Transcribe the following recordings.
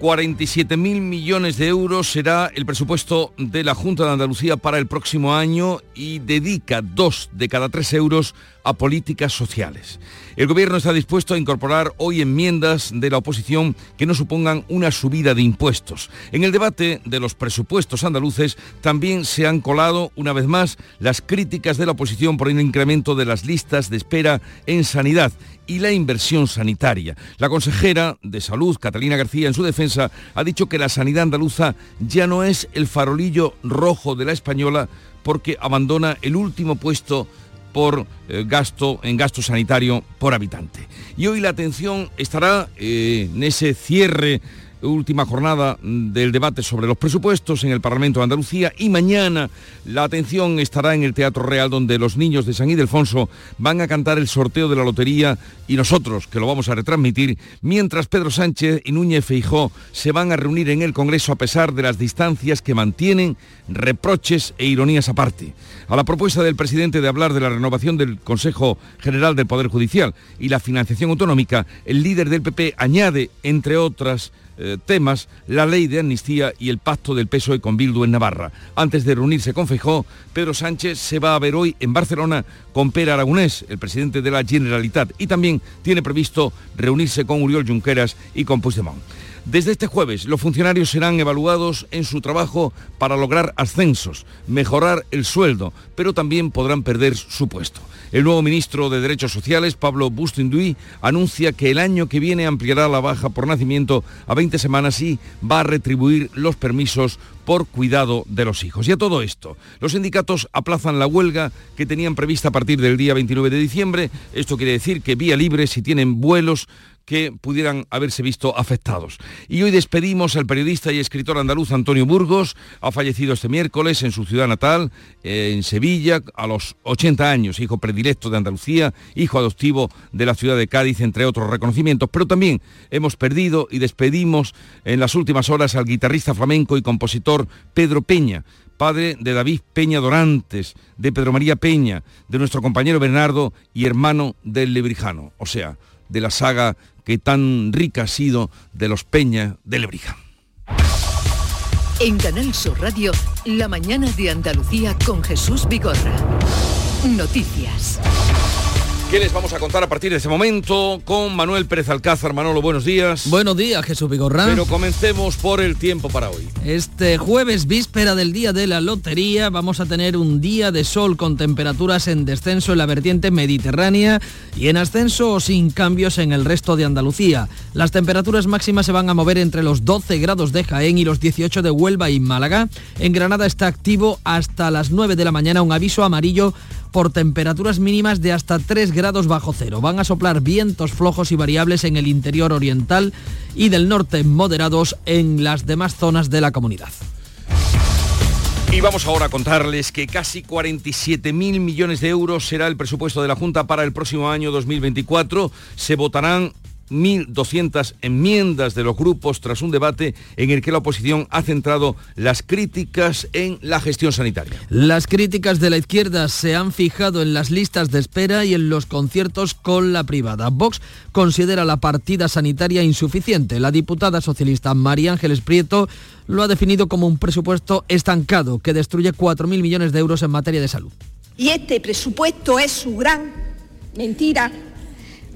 47.000 millones de euros será el presupuesto de la Junta de Andalucía para el próximo año y dedica dos de cada tres euros a políticas sociales. El Gobierno está dispuesto a incorporar hoy enmiendas de la oposición que no supongan una subida de impuestos. En el debate de los presupuestos andaluces también se han colado una vez más las críticas de la oposición por el incremento de las listas de espera en sanidad y la inversión sanitaria. La consejera de Salud, Catalina García, en su defensa, ha dicho que la sanidad andaluza ya no es el farolillo rojo de la española porque abandona el último puesto por eh, gasto en gasto sanitario por habitante. Y hoy la atención estará eh, en ese cierre última jornada del debate sobre los presupuestos en el Parlamento de Andalucía y mañana la atención estará en el Teatro Real donde los niños de San Ildefonso van a cantar el sorteo de la lotería y nosotros que lo vamos a retransmitir mientras Pedro Sánchez y Núñez Feijó se van a reunir en el Congreso a pesar de las distancias que mantienen, reproches e ironías aparte. A la propuesta del presidente de hablar de la renovación del Consejo General del Poder Judicial y la financiación autonómica, el líder del PP añade, entre otras, eh, temas la ley de amnistía y el pacto del PSOE con Bildu en Navarra. Antes de reunirse con Feijó, Pedro Sánchez se va a ver hoy en Barcelona con Pere Aragonés, el presidente de la Generalitat, y también tiene previsto reunirse con Uriol Junqueras y con Puigdemont. Desde este jueves, los funcionarios serán evaluados en su trabajo para lograr ascensos, mejorar el sueldo, pero también podrán perder su puesto. El nuevo ministro de Derechos Sociales, Pablo Bustinduy, anuncia que el año que viene ampliará la baja por nacimiento a 20 semanas y va a retribuir los permisos por cuidado de los hijos. Y a todo esto, los sindicatos aplazan la huelga que tenían prevista a partir del día 29 de diciembre. Esto quiere decir que vía libre si tienen vuelos que pudieran haberse visto afectados. Y hoy despedimos al periodista y escritor andaluz Antonio Burgos, ha fallecido este miércoles en su ciudad natal, en Sevilla, a los 80 años, hijo predilecto de Andalucía, hijo adoptivo de la ciudad de Cádiz, entre otros reconocimientos. Pero también hemos perdido y despedimos en las últimas horas al guitarrista flamenco y compositor Pedro Peña, padre de David Peña Dorantes, de Pedro María Peña, de nuestro compañero Bernardo y hermano del Lebrijano, o sea, de la saga que tan rica ha sido de los Peña de Lebrija. En Canal Sur Radio, la mañana de Andalucía con Jesús Vigorra. Noticias. ¿Qué les vamos a contar a partir de ese momento con Manuel Pérez Alcázar? Manolo, buenos días. Buenos días, Jesús Vigorra. Pero comencemos por el tiempo para hoy. Este jueves, víspera del día de la lotería, vamos a tener un día de sol con temperaturas en descenso en la vertiente mediterránea y en ascenso o sin cambios en el resto de Andalucía. Las temperaturas máximas se van a mover entre los 12 grados de Jaén y los 18 de Huelva y Málaga. En Granada está activo hasta las 9 de la mañana un aviso amarillo por temperaturas mínimas de hasta 3 grados bajo cero. Van a soplar vientos flojos y variables en el interior oriental y del norte moderados en las demás zonas de la comunidad. Y vamos ahora a contarles que casi 47.000 millones de euros será el presupuesto de la Junta para el próximo año 2024. Se votarán 1.200 enmiendas de los grupos tras un debate en el que la oposición ha centrado las críticas en la gestión sanitaria. Las críticas de la izquierda se han fijado en las listas de espera y en los conciertos con la privada. Vox considera la partida sanitaria insuficiente. La diputada socialista María Ángeles Prieto lo ha definido como un presupuesto estancado que destruye 4.000 millones de euros en materia de salud. Y este presupuesto es su gran mentira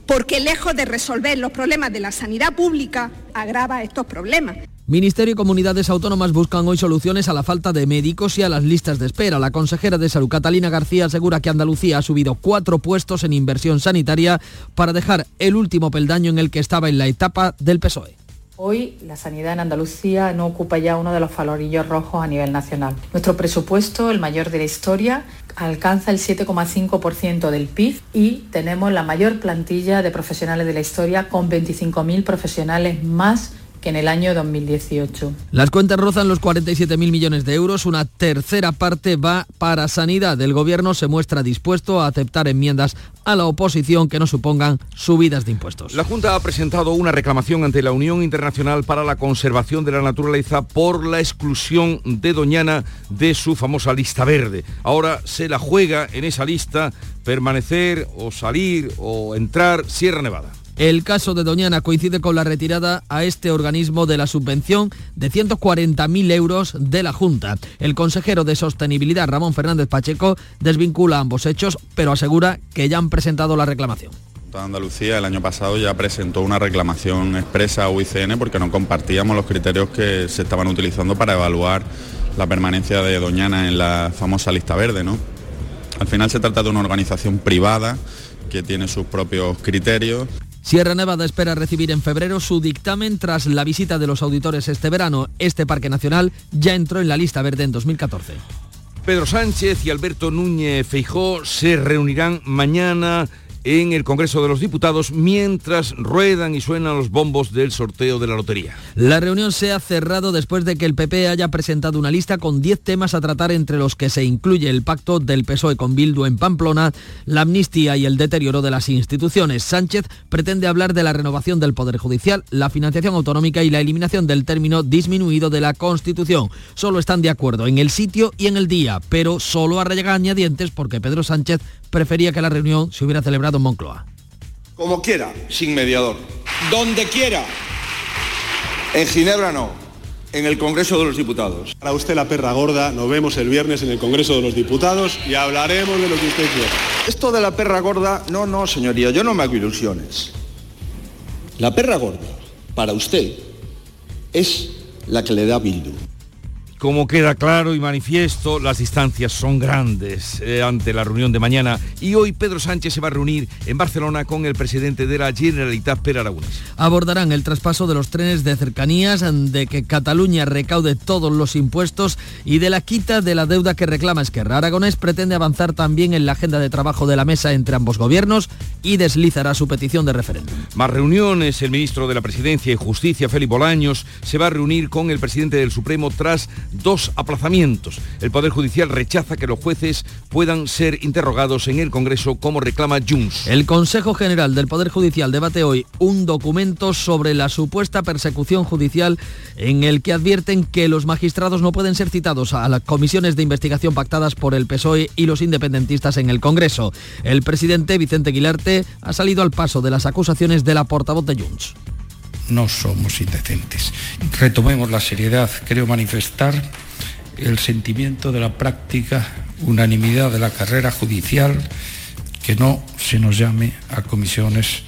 porque lejos de resolver los problemas de la sanidad pública, agrava estos problemas. Ministerio y comunidades autónomas buscan hoy soluciones a la falta de médicos y a las listas de espera. La consejera de Salud, Catalina García, asegura que Andalucía ha subido cuatro puestos en inversión sanitaria para dejar el último peldaño en el que estaba en la etapa del PSOE. Hoy la sanidad en Andalucía no ocupa ya uno de los falorillos rojos a nivel nacional. Nuestro presupuesto, el mayor de la historia, alcanza el 7,5% del PIB y tenemos la mayor plantilla de profesionales de la historia con 25.000 profesionales más que en el año 2018. Las cuentas rozan los 47.000 millones de euros, una tercera parte va para sanidad. El gobierno se muestra dispuesto a aceptar enmiendas a la oposición que no supongan subidas de impuestos. La Junta ha presentado una reclamación ante la Unión Internacional para la Conservación de la Naturaleza por la exclusión de Doñana de su famosa lista verde. Ahora se la juega en esa lista permanecer o salir o entrar Sierra Nevada. El caso de Doñana coincide con la retirada a este organismo de la subvención de 140.000 euros de la Junta. El consejero de Sostenibilidad, Ramón Fernández Pacheco, desvincula ambos hechos, pero asegura que ya han presentado la reclamación. Andalucía el año pasado ya presentó una reclamación expresa a UICN porque no compartíamos los criterios que se estaban utilizando para evaluar la permanencia de Doñana en la famosa lista verde. ¿no? Al final se trata de una organización privada que tiene sus propios criterios. Sierra Nevada espera recibir en febrero su dictamen tras la visita de los auditores este verano. Este parque nacional ya entró en la lista verde en 2014. Pedro Sánchez y Alberto Núñez Feijó se reunirán mañana en el Congreso de los Diputados mientras ruedan y suenan los bombos del sorteo de la lotería. La reunión se ha cerrado después de que el PP haya presentado una lista con 10 temas a tratar entre los que se incluye el pacto del PSOE con Bildu en Pamplona, la amnistía y el deterioro de las instituciones. Sánchez pretende hablar de la renovación del Poder Judicial, la financiación autonómica y la eliminación del término disminuido de la Constitución. Solo están de acuerdo en el sitio y en el día, pero solo a regañadientes porque Pedro Sánchez prefería que la reunión se hubiera celebrado Moncloa. Como quiera, sin mediador. Donde quiera. En Ginebra no. En el Congreso de los Diputados. Para usted la perra gorda, nos vemos el viernes en el Congreso de los Diputados y hablaremos de lo que usted quiera. Esto de la perra gorda, no, no, señoría, yo no me hago ilusiones. La perra gorda, para usted, es la que le da Bildu. Como queda claro y manifiesto, las distancias son grandes eh, ante la reunión de mañana y hoy Pedro Sánchez se va a reunir en Barcelona con el presidente de la Generalitat, Per Aragonés. Abordarán el traspaso de los trenes de cercanías, de que Cataluña recaude todos los impuestos y de la quita de la deuda que reclama Esquerra. Aragonés pretende avanzar también en la agenda de trabajo de la mesa entre ambos gobiernos y deslizará su petición de referéndum. Más reuniones, el ministro de la Presidencia y Justicia, Félix Bolaños, se va a reunir con el presidente del Supremo tras dos aplazamientos. El Poder Judicial rechaza que los jueces puedan ser interrogados en el Congreso como reclama Junts. El Consejo General del Poder Judicial debate hoy un documento sobre la supuesta persecución judicial en el que advierten que los magistrados no pueden ser citados a las comisiones de investigación pactadas por el PSOE y los independentistas en el Congreso. El presidente Vicente Aguilarte ha salido al paso de las acusaciones de la portavoz de Junts no somos indecentes. Retomemos la seriedad, creo manifestar el sentimiento de la práctica unanimidad de la carrera judicial, que no se nos llame a comisiones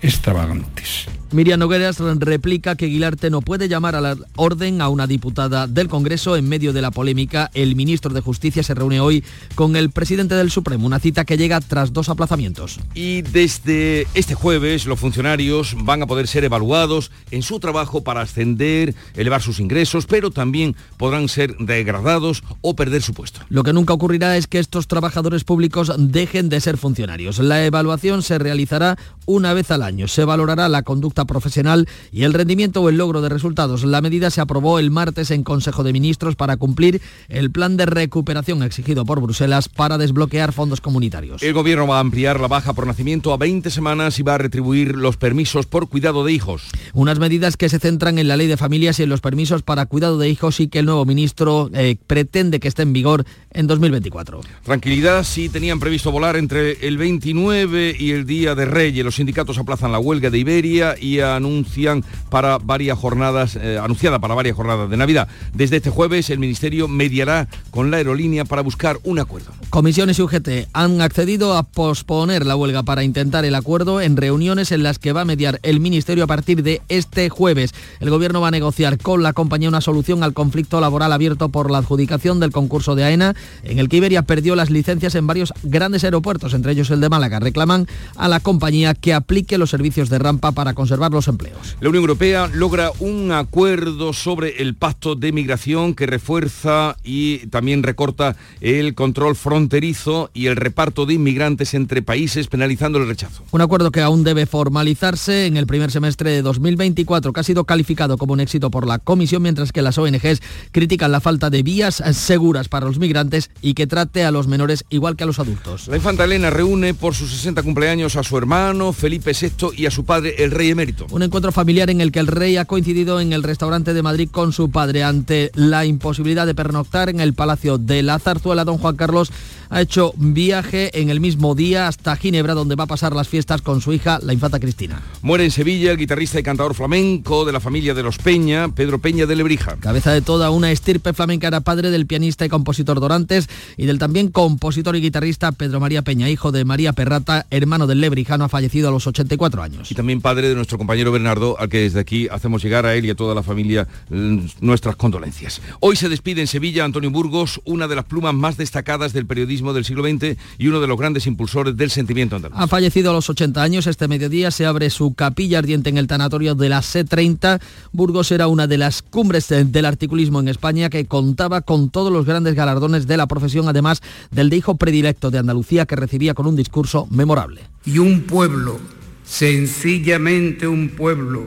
extravagantes. Miriam Nogueras replica que Aguilarte no puede llamar a la orden a una diputada del Congreso en medio de la polémica. El ministro de Justicia se reúne hoy con el presidente del Supremo, una cita que llega tras dos aplazamientos. Y desde este jueves los funcionarios van a poder ser evaluados en su trabajo para ascender, elevar sus ingresos, pero también podrán ser degradados o perder su puesto. Lo que nunca ocurrirá es que estos trabajadores públicos dejen de ser funcionarios. La evaluación se realizará una vez al año. Se valorará la conducta profesional y el rendimiento o el logro de resultados. La medida se aprobó el martes en Consejo de Ministros para cumplir el plan de recuperación exigido por Bruselas para desbloquear fondos comunitarios. El gobierno va a ampliar la baja por nacimiento a 20 semanas y va a retribuir los permisos por cuidado de hijos. Unas medidas que se centran en la ley de familias y en los permisos para cuidado de hijos y que el nuevo ministro eh, pretende que esté en vigor en 2024. Tranquilidad si tenían previsto volar entre el 29 y el Día de Reyes. Los sindicatos aplazan la huelga de Iberia y anuncian para varias jornadas, eh, anunciada para varias jornadas de Navidad. Desde este jueves el Ministerio mediará con la aerolínea para buscar un acuerdo. Comisiones y UGT han accedido a posponer la huelga para intentar el acuerdo en reuniones en las que va a mediar el Ministerio a partir de este jueves. El Gobierno va a negociar con la compañía una solución al conflicto laboral abierto por la adjudicación del concurso de AENA, en el que Iberia perdió las licencias en varios grandes aeropuertos, entre ellos el de Málaga. Reclaman a la compañía que aplique los servicios de rampa para conseguir conservar los empleos. La Unión Europea logra un acuerdo sobre el pacto de migración que refuerza y también recorta el control fronterizo y el reparto de inmigrantes entre países penalizando el rechazo. Un acuerdo que aún debe formalizarse en el primer semestre de 2024, que ha sido calificado como un éxito por la Comisión, mientras que las ONGs critican la falta de vías seguras para los migrantes y que trate a los menores igual que a los adultos. La infanta Elena reúne por sus 60 cumpleaños a su hermano Felipe VI y a su padre, el rey emérito. Un encuentro familiar en el que el rey ha coincidido en el restaurante de Madrid con su padre ante la imposibilidad de pernoctar en el Palacio de la Zarzuela. Don Juan Carlos ha hecho viaje en el mismo día hasta Ginebra, donde va a pasar las fiestas con su hija, la infanta Cristina. Muere en Sevilla el guitarrista y cantador flamenco de la familia de los Peña, Pedro Peña de Lebrija. Cabeza de toda una estirpe flamenca, era padre del pianista y compositor Dorantes y del también compositor y guitarrista Pedro María Peña, hijo de María Perrata, hermano del lebrijano, ha fallecido a los 84 años. Y también padre de nuestro compañero Bernardo, al que desde aquí hacemos llegar a él y a toda la familia mm, nuestras condolencias. Hoy se despide en Sevilla Antonio Burgos, una de las plumas más destacadas del periodismo del siglo XX y uno de los grandes impulsores del sentimiento andaluz. Ha fallecido a los 80 años. Este mediodía se abre su capilla ardiente en el tanatorio de la C30. Burgos era una de las cumbres del articulismo en España que contaba con todos los grandes galardones de la profesión, además del de hijo predilecto de Andalucía que recibía con un discurso memorable. Y un pueblo, sencillamente un pueblo,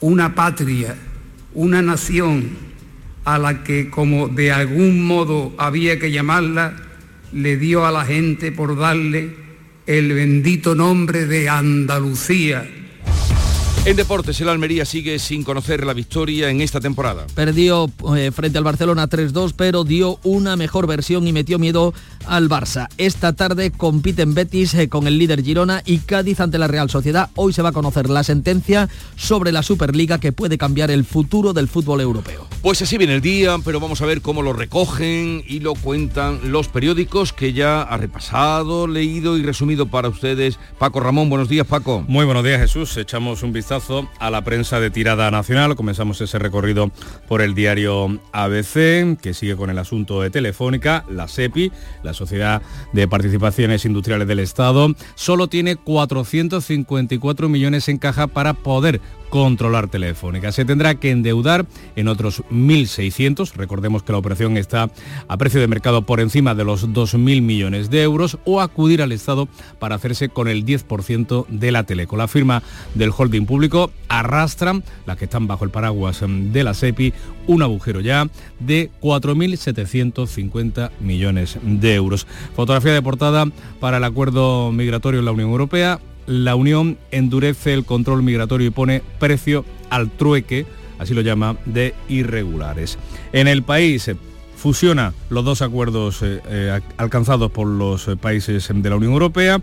una patria, una nación a la que como de algún modo había que llamarla, le dio a la gente por darle el bendito nombre de Andalucía en deportes, el Almería sigue sin conocer la victoria en esta temporada. Perdió eh, frente al Barcelona 3-2, pero dio una mejor versión y metió miedo al Barça. Esta tarde compiten Betis eh, con el líder Girona y Cádiz ante la Real Sociedad. Hoy se va a conocer la sentencia sobre la Superliga que puede cambiar el futuro del fútbol europeo. Pues así viene el día, pero vamos a ver cómo lo recogen y lo cuentan los periódicos que ya ha repasado, leído y resumido para ustedes. Paco Ramón, buenos días Paco. Muy buenos días Jesús, echamos un vistazo a la prensa de tirada nacional. Comenzamos ese recorrido por el diario ABC, que sigue con el asunto de Telefónica. La SEPI, la Sociedad de Participaciones Industriales del Estado, solo tiene 454 millones en caja para poder controlar Telefónica. Se tendrá que endeudar en otros 1.600, recordemos que la operación está a precio de mercado por encima de los 2.000 millones de euros, o acudir al Estado para hacerse con el 10% de la Teleco. La firma del holding público arrastra, las que están bajo el paraguas de la SEPI, un agujero ya de 4.750 millones de euros. Fotografía de portada para el acuerdo migratorio en la Unión Europea la Unión endurece el control migratorio y pone precio al trueque, así lo llama, de irregulares. En el país fusiona los dos acuerdos eh, eh, alcanzados por los eh, países de la Unión Europea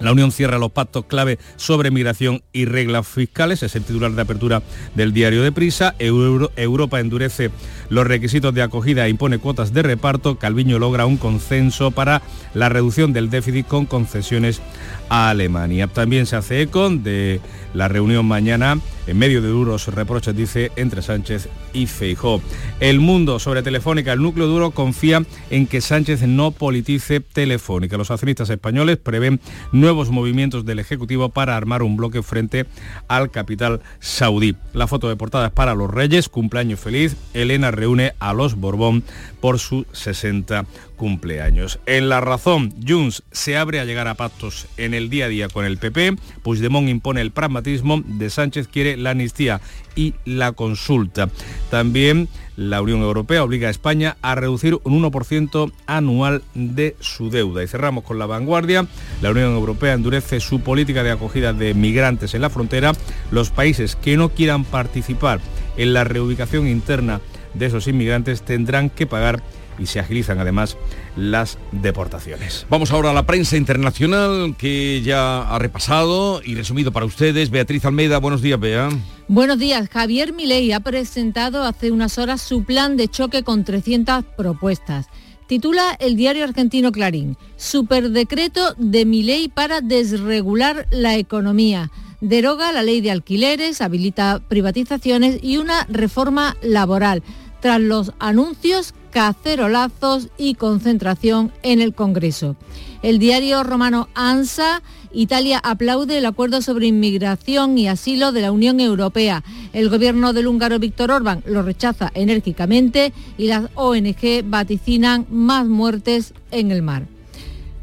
la Unión cierra los pactos clave sobre migración y reglas fiscales, es el titular de apertura del diario de Prisa. Europa endurece los requisitos de acogida e impone cuotas de reparto. Calviño logra un consenso para la reducción del déficit con concesiones a Alemania. También se hace eco de la reunión mañana en medio de duros reproches, dice, entre Sánchez y Feijó. El mundo sobre Telefónica, el núcleo duro confía en que Sánchez no politice Telefónica. Los accionistas españoles prevén nuevos movimientos del Ejecutivo para armar un bloque frente al capital saudí. La foto de portada es para los Reyes, cumpleaños feliz. Elena reúne a los Borbón por su 60 cumpleaños. En la razón, Junts se abre a llegar a pactos en el día a día con el PP, Puigdemont impone el pragmatismo, de Sánchez quiere la amnistía y la consulta. También la Unión Europea obliga a España a reducir un 1% anual de su deuda. Y cerramos con la vanguardia. La Unión Europea endurece su política de acogida de migrantes en la frontera. Los países que no quieran participar en la reubicación interna de esos inmigrantes tendrán que pagar y se agilizan además las deportaciones. Vamos ahora a la prensa internacional que ya ha repasado y resumido para ustedes. Beatriz Almeida, buenos días, Bea. Buenos días. Javier Milei ha presentado hace unas horas su plan de choque con 300 propuestas. Titula el diario argentino Clarín, Superdecreto de Milei para desregular la economía. Deroga la ley de alquileres, habilita privatizaciones y una reforma laboral. Tras los anuncios, cacerolazos y concentración en el Congreso. El diario romano ANSA, Italia aplaude el acuerdo sobre inmigración y asilo de la Unión Europea. El gobierno del húngaro Víctor Orbán lo rechaza enérgicamente y las ONG vaticinan más muertes en el mar.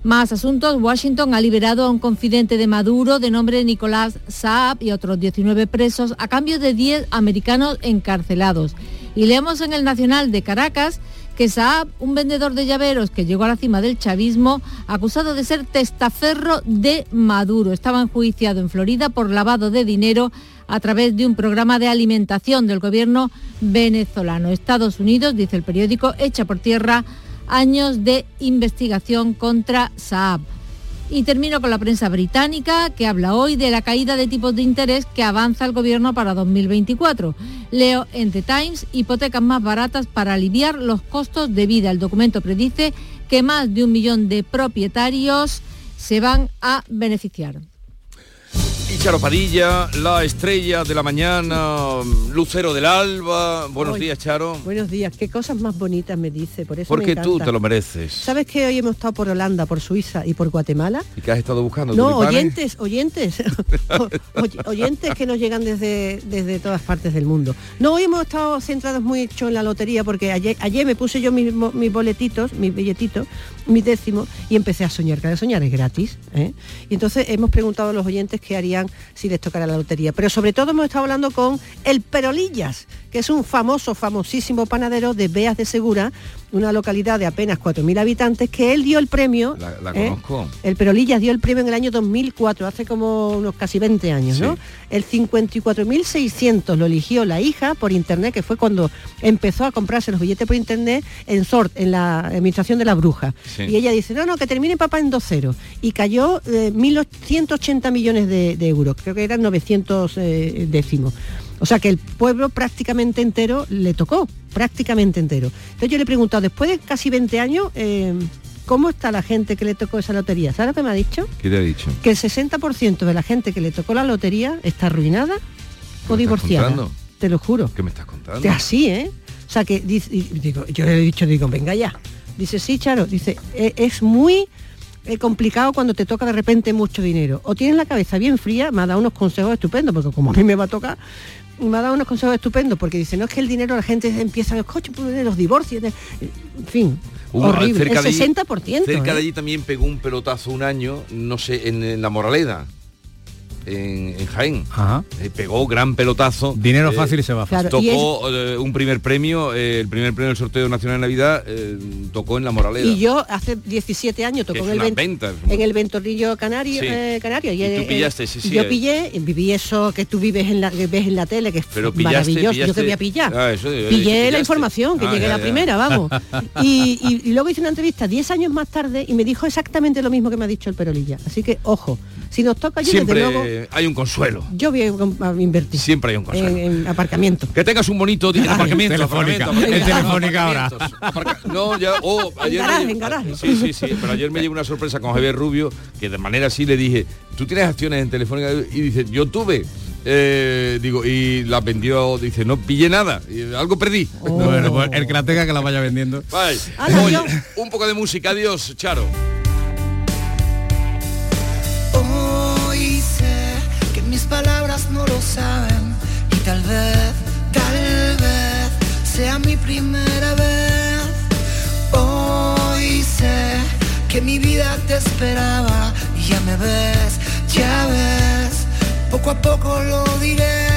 Más asuntos. Washington ha liberado a un confidente de Maduro de nombre Nicolás Saab y otros 19 presos a cambio de 10 americanos encarcelados. Y leemos en el Nacional de Caracas que Saab, un vendedor de llaveros que llegó a la cima del chavismo, acusado de ser testaferro de Maduro, estaba enjuiciado en Florida por lavado de dinero a través de un programa de alimentación del gobierno venezolano. Estados Unidos, dice el periódico, echa por tierra años de investigación contra Saab. Y termino con la prensa británica, que habla hoy de la caída de tipos de interés que avanza el gobierno para 2024. Leo en The Times, hipotecas más baratas para aliviar los costos de vida. El documento predice que más de un millón de propietarios se van a beneficiar. Y Charo Padilla, la estrella de la mañana, lucero del alba. Buenos días, Charo. Buenos días, qué cosas más bonitas me dice, por eso Porque me tú te lo mereces. ¿Sabes que hoy hemos estado por Holanda, por Suiza y por Guatemala? ¿Y qué has estado buscando? No, oyentes, oyentes, O- oyentes que nos llegan desde, desde todas partes del mundo. No, hoy hemos estado centrados mucho en la lotería porque ayer, ayer me puse yo mis, mis boletitos, mis billetitos, mis décimos y empecé a soñar, que soñar es gratis. ¿eh? Y entonces hemos preguntado a los oyentes qué harían si les tocara la lotería. Pero sobre todo hemos estado hablando con el Perolillas, que es un famoso, famosísimo panadero de Beas de Segura, una localidad de apenas 4.000 habitantes, que él dio el premio. La, la ¿eh? conozco. El Perolillas dio el premio en el año 2004, hace como unos casi 20 años, ¿no? Sí. El 54.600 lo eligió la hija por internet, que fue cuando empezó a comprarse los billetes por internet en SORT, en la administración de la bruja. Sí. Y ella dice, no, no, que termine papá en 2-0. Y cayó eh, 1.180 millones de, de euros, creo que eran 900 eh, décimos. O sea que el pueblo prácticamente entero le tocó, prácticamente entero. Entonces yo le he preguntado, después de casi 20 años, eh, ¿cómo está la gente que le tocó esa lotería? ¿Sabes lo que me ha dicho? ¿Qué te ha dicho? Que el 60% de la gente que le tocó la lotería está arruinada o divorciada. contando? Te lo juro. ¿Qué me estás contando? Que así, ¿eh? O sea que dice- y digo, yo le he dicho, digo, venga ya. Dice, sí, Charo, dice, "e- es muy eh, complicado cuando te toca de repente mucho dinero. O tienes la cabeza bien fría, me ha dado unos consejos estupendos, porque como a mí me va a tocar, me ha dado unos consejos estupendos, porque dice, no es que el dinero la gente empieza a los coches, los divorcios, de- en fin, horrible. El cerca de allí- 60%. Cerca de ¿eh? allí también pegó un pelotazo un año, no sé, en, en la Moraleda, en, en Jaén. Eh, pegó gran pelotazo. Dinero Eh, fácil y se va fácil. Claro, y Tocó eh, un primer premio, eh, el primer premio del sorteo nacional de Navidad, eh, tocó en la Moraleda. Y yo hace 17 años tocó en el, unas ven- ventas. en el ventorrillo canario, Sí. eh, canario. Y tú eh, pillaste, sí, sí, Yo eh. pillé, viví eso que tú vives en la, que ves en la tele, que es Pero pillaste, maravilloso. Yo te voy a pillar. Ah, eso, pillé la información, que Ah, llegué ya, la ya. primera, vamos. Y, y- y luego hice una entrevista 10 años más tarde y me dijo exactamente lo mismo que me ha dicho el Perolilla. Así que, ojo, si nos toca yo, Siempre desde luego, hay un consuelo. yo voy a invertir Siempre hay un consuelo. en, en aparcamiento. Que tengas un bonito día. Aparcamiento, Telefónica. aparcamiento, En Telefónica aparca- No, ya, oh, ayer garaje, me- en garaje. Sí, sí, sí, pero ayer me llegó una sorpresa con Javier Rubio, que de manera así le dije, ¿tú tienes acciones en Telefónica? Y dice, yo tuve. Eh, digo, y la vendió, dice, no pillé nada, y algo perdí. Bueno, pues el que la tenga que la vaya vendiendo. Vale. Hala, Oye, yo. un poco de música, adiós, Charo. Saben y tal vez, tal vez sea mi primera vez. Hoy sé que mi vida te esperaba y ya me ves, ya ves, poco a poco lo diré.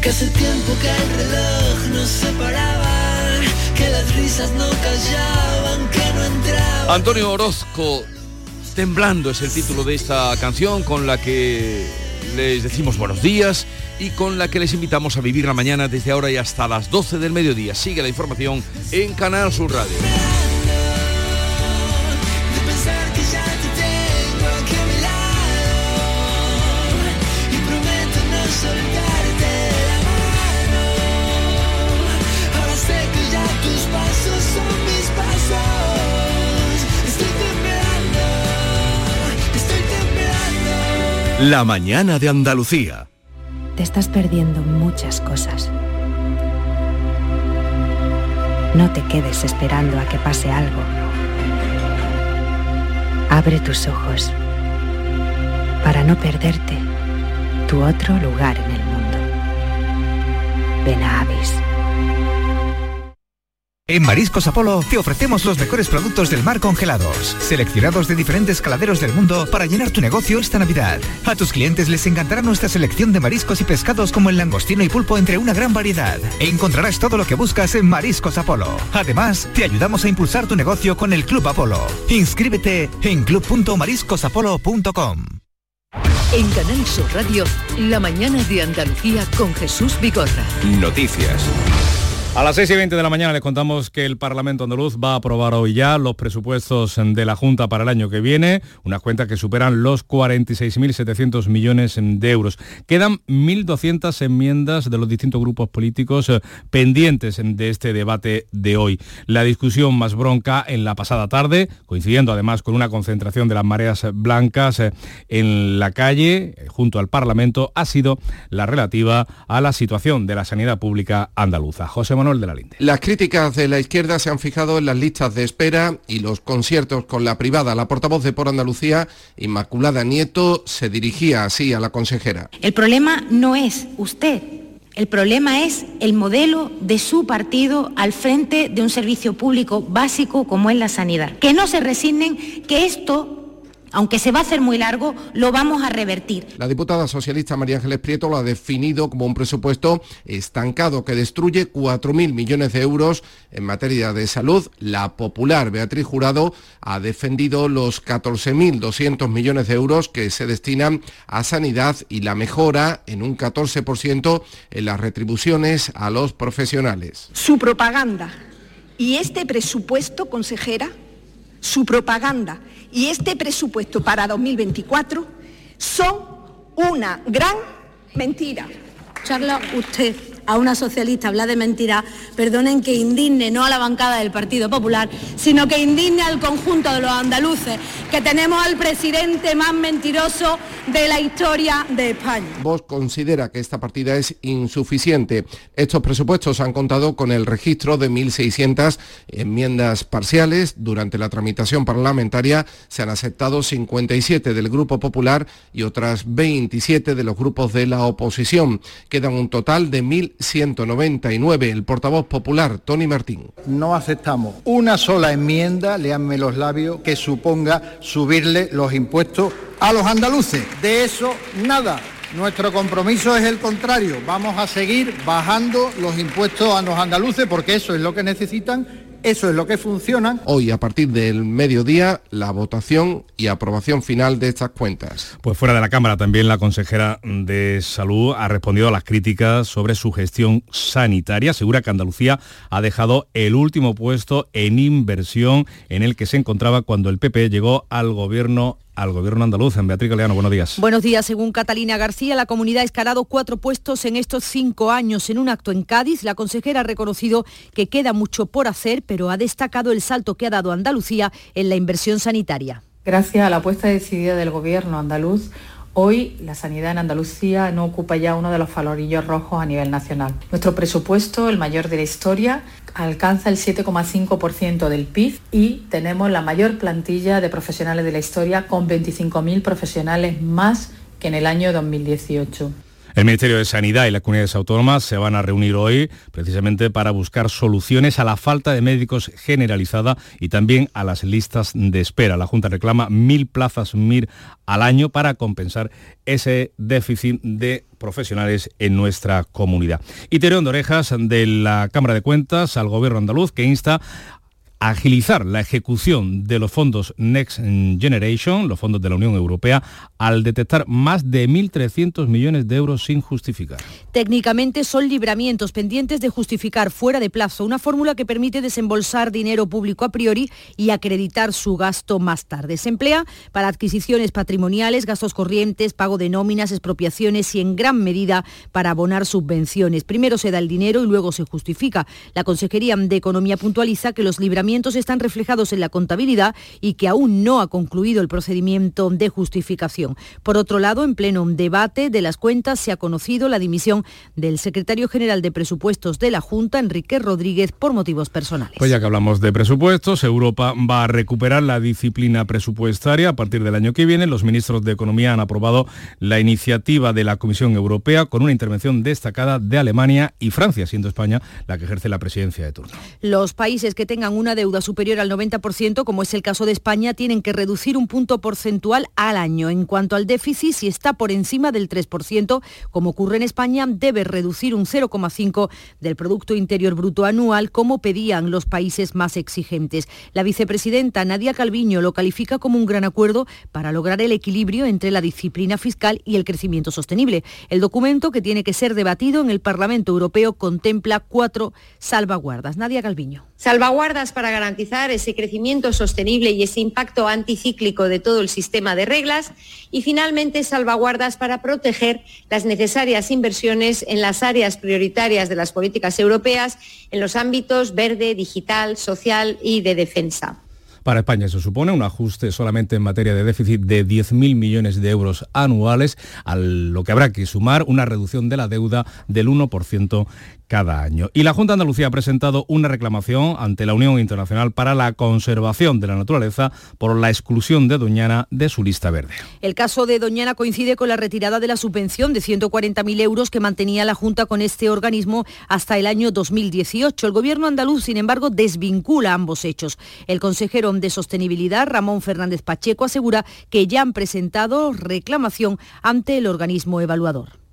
Que hace tiempo que el reloj nos separaba, que las risas no callaban, que no entraban. Antonio Orozco, Temblando es el título de esta canción con la que les decimos buenos días y con la que les invitamos a vivir la mañana desde ahora y hasta las 12 del mediodía. Sigue la información en Canal Sur Radio. La mañana de Andalucía. Te estás perdiendo muchas cosas. No te quedes esperando a que pase algo. Abre tus ojos para no perderte tu otro lugar en el mundo. Ven a Avis. En Mariscos Apolo te ofrecemos los mejores productos del mar congelados, seleccionados de diferentes caladeros del mundo para llenar tu negocio esta Navidad. A tus clientes les encantará nuestra selección de mariscos y pescados como el langostino y pulpo entre una gran variedad. E encontrarás todo lo que buscas en Mariscos Apolo. Además, te ayudamos a impulsar tu negocio con el Club Apolo. Inscríbete en club.mariscosapolo.com. En Canal Sur Radio, la mañana de Andalucía con Jesús Vigorra. Noticias. A las 6 y 20 de la mañana les contamos que el Parlamento andaluz va a aprobar hoy ya los presupuestos de la Junta para el año que viene, unas cuentas que superan los 46.700 millones de euros. Quedan 1.200 enmiendas de los distintos grupos políticos eh, pendientes de este debate de hoy. La discusión más bronca en la pasada tarde, coincidiendo además con una concentración de las mareas blancas eh, en la calle eh, junto al Parlamento, ha sido la relativa a la situación de la sanidad pública andaluza. José Manuel de la Linde. Las críticas de la izquierda se han fijado en las listas de espera y los conciertos con la privada. La portavoz de Por Andalucía, Inmaculada Nieto, se dirigía así a la consejera. El problema no es usted. El problema es el modelo de su partido al frente de un servicio público básico como es la sanidad. Que no se resignen que esto aunque se va a hacer muy largo, lo vamos a revertir. La diputada socialista María Ángeles Prieto lo ha definido como un presupuesto estancado que destruye 4.000 millones de euros en materia de salud. La popular Beatriz Jurado ha defendido los 14.200 millones de euros que se destinan a sanidad y la mejora en un 14% en las retribuciones a los profesionales. Su propaganda y este presupuesto, consejera, su propaganda y este presupuesto para 2024 son una gran mentira. Charla usted a una socialista habla de mentira, perdonen que indigne no a la bancada del Partido Popular, sino que indigne al conjunto de los andaluces, que tenemos al presidente más mentiroso de la historia de España. Vos considera que esta partida es insuficiente. Estos presupuestos han contado con el registro de 1.600 enmiendas parciales. Durante la tramitación parlamentaria se han aceptado 57 del Grupo Popular y otras 27 de los grupos de la oposición. Quedan un total de 1.000 199. El portavoz popular, Tony Martín. No aceptamos una sola enmienda, leanme los labios, que suponga subirle los impuestos a los andaluces. De eso, nada. Nuestro compromiso es el contrario. Vamos a seguir bajando los impuestos a los andaluces porque eso es lo que necesitan eso es lo que funciona. Hoy, a partir del mediodía, la votación y aprobación final de estas cuentas. Pues fuera de la Cámara también la consejera de Salud ha respondido a las críticas sobre su gestión sanitaria. Asegura que Andalucía ha dejado el último puesto en inversión en el que se encontraba cuando el PP llegó al gobierno al gobierno andaluz. En Beatriz Galeano, buenos días. Buenos días. Según Catalina García, la comunidad ha escalado cuatro puestos en estos cinco años. En un acto en Cádiz, la consejera ha reconocido que queda mucho por hacer, pero ha destacado el salto que ha dado Andalucía en la inversión sanitaria. Gracias a la apuesta decidida del gobierno andaluz, Hoy la sanidad en Andalucía no ocupa ya uno de los falorillos rojos a nivel nacional. Nuestro presupuesto, el mayor de la historia, alcanza el 7,5% del PIB y tenemos la mayor plantilla de profesionales de la historia con 25.000 profesionales más que en el año 2018. El Ministerio de Sanidad y las comunidades autónomas se van a reunir hoy precisamente para buscar soluciones a la falta de médicos generalizada y también a las listas de espera. La Junta reclama mil plazas MIR al año para compensar ese déficit de profesionales en nuestra comunidad. Y orejas de la Cámara de Cuentas al Gobierno andaluz que insta agilizar la ejecución de los fondos Next Generation, los fondos de la Unión Europea, al detectar más de 1.300 millones de euros sin justificar. Técnicamente son libramientos pendientes de justificar fuera de plazo, una fórmula que permite desembolsar dinero público a priori y acreditar su gasto más tarde. Se emplea para adquisiciones patrimoniales, gastos corrientes, pago de nóminas, expropiaciones y en gran medida para abonar subvenciones. Primero se da el dinero y luego se justifica. La Consejería de Economía puntualiza que los libramientos nombramientos están reflejados en la contabilidad y que aún no ha concluido el procedimiento de justificación. Por otro lado, en pleno debate de las cuentas se ha conocido la dimisión del secretario general de presupuestos de la Junta, Enrique Rodríguez, por motivos personales. Pues ya que hablamos de presupuestos, Europa va a recuperar la disciplina presupuestaria a partir del año que viene. Los ministros de Economía han aprobado la iniciativa de la Comisión Europea con una intervención destacada de Alemania y Francia, siendo España la que ejerce la presidencia de turno. Los países que tengan una deuda superior al 90%, como es el caso de España, tienen que reducir un punto porcentual al año. En cuanto al déficit, si está por encima del 3%, como ocurre en España, debe reducir un 0,5% del Producto Interior Bruto anual, como pedían los países más exigentes. La vicepresidenta Nadia Calviño lo califica como un gran acuerdo para lograr el equilibrio entre la disciplina fiscal y el crecimiento sostenible. El documento, que tiene que ser debatido en el Parlamento Europeo, contempla cuatro salvaguardas. Nadia Calviño. Salvaguardas para garantizar ese crecimiento sostenible y ese impacto anticíclico de todo el sistema de reglas y finalmente salvaguardas para proteger las necesarias inversiones en las áreas prioritarias de las políticas europeas en los ámbitos verde, digital, social y de defensa. Para España eso supone un ajuste solamente en materia de déficit de 10.000 millones de euros anuales, a lo que habrá que sumar una reducción de la deuda del 1% cada año. Y la Junta de Andalucía ha presentado una reclamación ante la Unión Internacional para la Conservación de la Naturaleza por la exclusión de Doñana de su lista verde. El caso de Doñana coincide con la retirada de la subvención de 140.000 euros que mantenía la Junta con este organismo hasta el año 2018. El gobierno andaluz, sin embargo, desvincula ambos hechos. El consejero de Sostenibilidad, Ramón Fernández Pacheco, asegura que ya han presentado reclamación ante el organismo evaluador.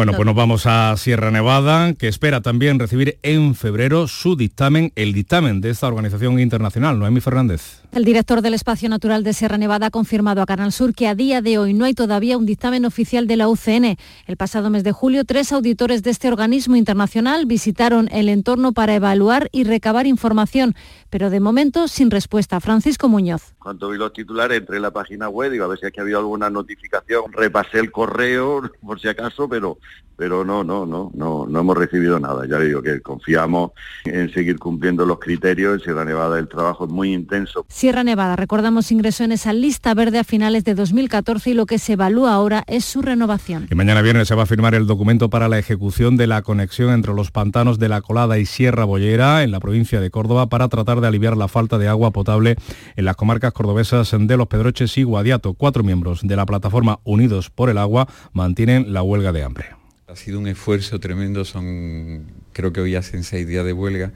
Bueno, pues nos vamos a Sierra Nevada, que espera también recibir en febrero su dictamen, el dictamen de esta organización internacional. Noemi Fernández. El director del Espacio Natural de Sierra Nevada ha confirmado a Canal Sur que a día de hoy no hay todavía un dictamen oficial de la UCN. El pasado mes de julio, tres auditores de este organismo internacional visitaron el entorno para evaluar y recabar información, pero de momento sin respuesta. Francisco Muñoz. Cuando vi los titulares, entré en la página web, digo, a ver si aquí había alguna notificación, repasé el correo por si acaso, pero pero no, no, no, no, no hemos recibido nada. Ya digo que confiamos en seguir cumpliendo los criterios. En Sierra Nevada el trabajo es muy intenso. Sierra Nevada, recordamos, ingresó en esa lista verde a finales de 2014 y lo que se evalúa ahora es su renovación. Y mañana viernes se va a firmar el documento para la ejecución de la conexión entre los pantanos de la Colada y Sierra Bollera en la provincia de Córdoba para tratar de aliviar la falta de agua potable en las comarcas cordobesas de Los Pedroches y Guadiato. Cuatro miembros de la plataforma Unidos por el Agua mantienen la huelga de hambre. Ha sido un esfuerzo tremendo, son creo que hoy hacen seis días de huelga,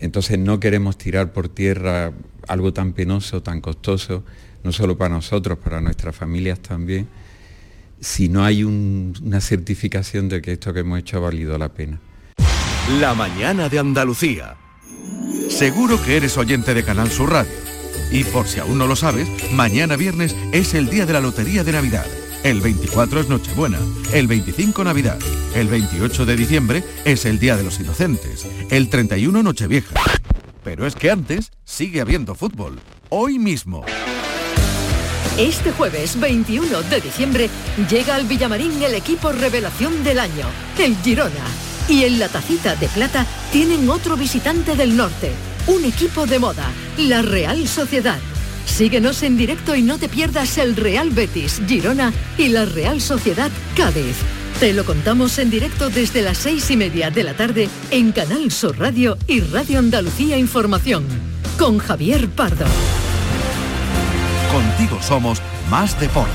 entonces no queremos tirar por tierra algo tan penoso, tan costoso, no solo para nosotros, para nuestras familias también, si no hay una certificación de que esto que hemos hecho ha valido la pena. La mañana de Andalucía. Seguro que eres oyente de Canal Sur Radio. Y por si aún no lo sabes, mañana viernes es el día de la Lotería de Navidad. El 24 es Nochebuena, el 25 Navidad, el 28 de diciembre es el Día de los Inocentes, el 31 Nochevieja. Pero es que antes sigue habiendo fútbol, hoy mismo. Este jueves 21 de diciembre llega al Villamarín el equipo revelación del año, el Girona. Y en la tacita de plata tienen otro visitante del norte, un equipo de moda, la Real Sociedad. Síguenos en directo y no te pierdas el Real Betis, Girona y la Real Sociedad Cádiz. Te lo contamos en directo desde las seis y media de la tarde en Canal Sur Radio y Radio Andalucía Información. Con Javier Pardo. Contigo somos más deporte.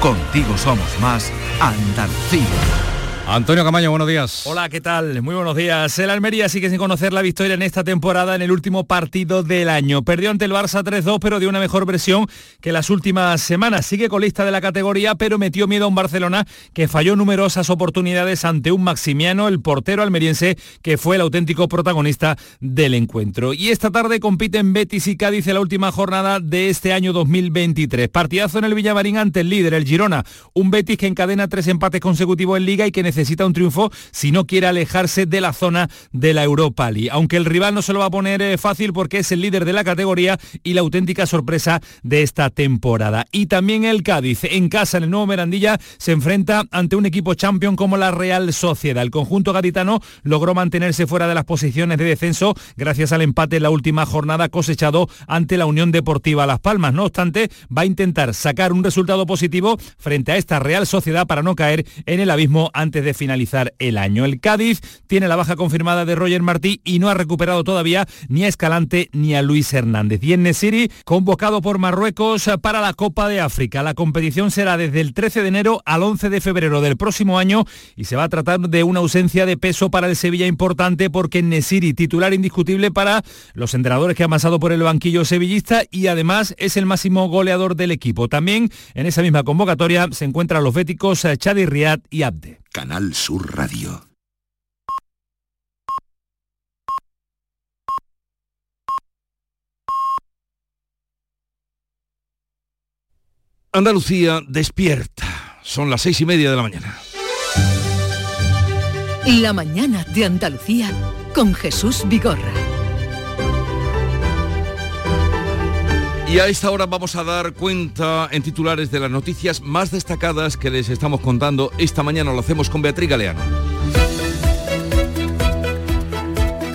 Contigo somos más Andalucía. Antonio Camaño, buenos días. Hola, ¿qué tal? Muy buenos días. El Almería sigue sin conocer la victoria en esta temporada en el último partido del año. Perdió ante el Barça 3-2, pero dio una mejor versión que las últimas semanas. Sigue colista de la categoría, pero metió miedo a un Barcelona que falló numerosas oportunidades ante un Maximiano, el portero almeriense, que fue el auténtico protagonista del encuentro. Y esta tarde compiten Betis y Cádiz en la última jornada de este año 2023. Partidazo en el Villamarín ante el líder, el Girona. Un Betis que encadena tres empates consecutivos en Liga y que necesita necesita un triunfo si no quiere alejarse de la zona de la Europa League. Aunque el rival no se lo va a poner eh, fácil porque es el líder de la categoría y la auténtica sorpresa de esta temporada. Y también el Cádiz, en casa en el nuevo Merandilla, se enfrenta ante un equipo champion como la Real Sociedad. El conjunto gaditano logró mantenerse fuera de las posiciones de descenso gracias al empate en la última jornada cosechado ante la Unión Deportiva Las Palmas. No obstante, va a intentar sacar un resultado positivo frente a esta Real Sociedad para no caer en el abismo antes de finalizar el año. El Cádiz tiene la baja confirmada de Roger Martí y no ha recuperado todavía ni a Escalante ni a Luis Hernández. Y en Nesiri, convocado por Marruecos para la Copa de África. La competición será desde el 13 de enero al 11 de febrero del próximo año y se va a tratar de una ausencia de peso para el Sevilla importante porque Nesiri, titular indiscutible para los entrenadores que han pasado por el banquillo sevillista y además es el máximo goleador del equipo. También en esa misma convocatoria se encuentran los béticos Chadi Riad y Abde. Canal Sur Radio. Andalucía despierta. Son las seis y media de la mañana. La mañana de Andalucía con Jesús Vigorra. Y a esta hora vamos a dar cuenta en titulares de las noticias más destacadas que les estamos contando. Esta mañana lo hacemos con Beatriz Galeano.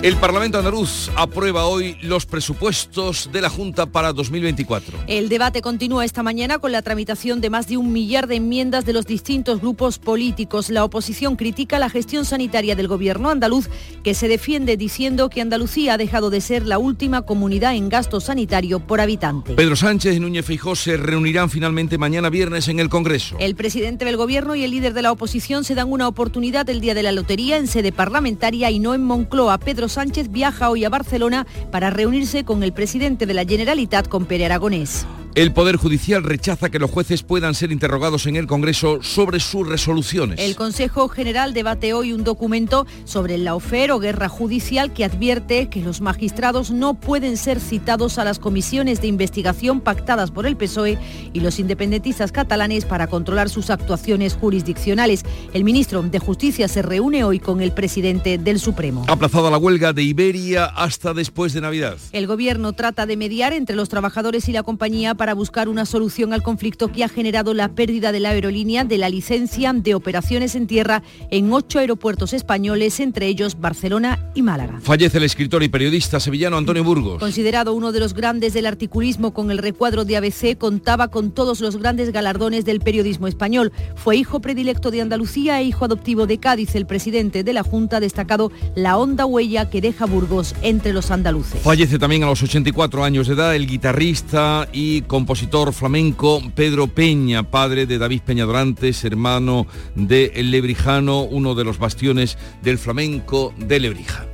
El Parlamento andaluz aprueba hoy los presupuestos de la Junta para 2024. El debate continúa esta mañana con la tramitación de más de un millar de enmiendas de los distintos grupos políticos. La oposición critica la gestión sanitaria del gobierno andaluz, que se defiende diciendo que Andalucía ha dejado de ser la última comunidad en gasto sanitario por habitante. Pedro Sánchez y Núñez Feijó se reunirán finalmente mañana viernes en el Congreso. El presidente del gobierno y el líder de la oposición se dan una oportunidad el día de la lotería en sede parlamentaria y no en Moncloa. Pedro Sánchez viaja hoy a Barcelona para reunirse con el presidente de la Generalitat, con Pere Aragonés. El Poder Judicial rechaza que los jueces puedan ser interrogados en el Congreso sobre sus resoluciones. El Consejo General debate hoy un documento sobre el laufer o guerra judicial que advierte que los magistrados no pueden ser citados a las comisiones de investigación pactadas por el PSOE y los independentistas catalanes para controlar sus actuaciones jurisdiccionales. El ministro de Justicia se reúne hoy con el presidente del Supremo. Aplazada la huelga de Iberia hasta después de Navidad. El gobierno trata de mediar entre los trabajadores y la compañía para buscar una solución al conflicto que ha generado la pérdida de la aerolínea de la licencia de operaciones en tierra en ocho aeropuertos españoles, entre ellos Barcelona y Málaga. Fallece el escritor y periodista sevillano Antonio Burgos. Considerado uno de los grandes del articulismo con el recuadro de ABC, contaba con todos los grandes galardones del periodismo español. Fue hijo predilecto de Andalucía e hijo adoptivo de Cádiz. El presidente de la Junta ha destacado la honda huella que deja Burgos entre los andaluces. Fallece también a los 84 años de edad el guitarrista y compositor flamenco Pedro Peña, padre de David Peña Dorantes, hermano de El Lebrijano, uno de los bastiones del flamenco de Lebrija.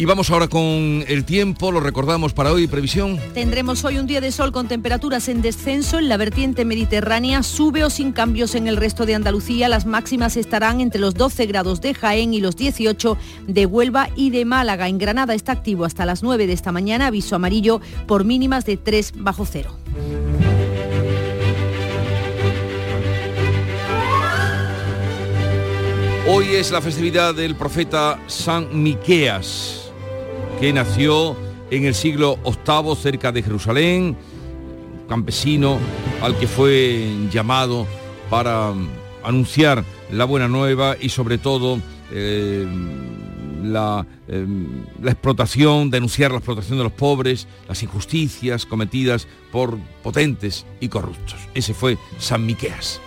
Y vamos ahora con el tiempo, lo recordamos para hoy, previsión. Tendremos hoy un día de sol con temperaturas en descenso en la vertiente mediterránea, sube o sin cambios en el resto de Andalucía. Las máximas estarán entre los 12 grados de Jaén y los 18 de Huelva y de Málaga. En Granada está activo hasta las 9 de esta mañana, aviso amarillo por mínimas de 3 bajo cero. Hoy es la festividad del profeta San Miqueas, que nació en el siglo VIII cerca de Jerusalén, campesino al que fue llamado para anunciar la buena nueva y sobre todo eh, la, eh, la explotación, denunciar la explotación de los pobres, las injusticias cometidas por potentes y corruptos. Ese fue San Miqueas.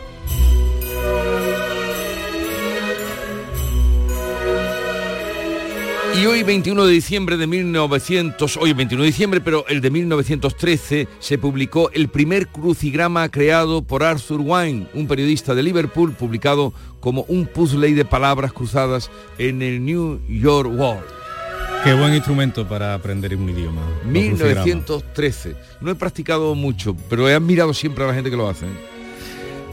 Y hoy 21 de diciembre de 1900, hoy 21 de diciembre, pero el de 1913 se publicó el primer crucigrama creado por Arthur Wine, un periodista de Liverpool, publicado como un puzzle de palabras cruzadas en el New York World. Qué buen instrumento para aprender un idioma. 1913. No he practicado mucho, pero he admirado siempre a la gente que lo hace.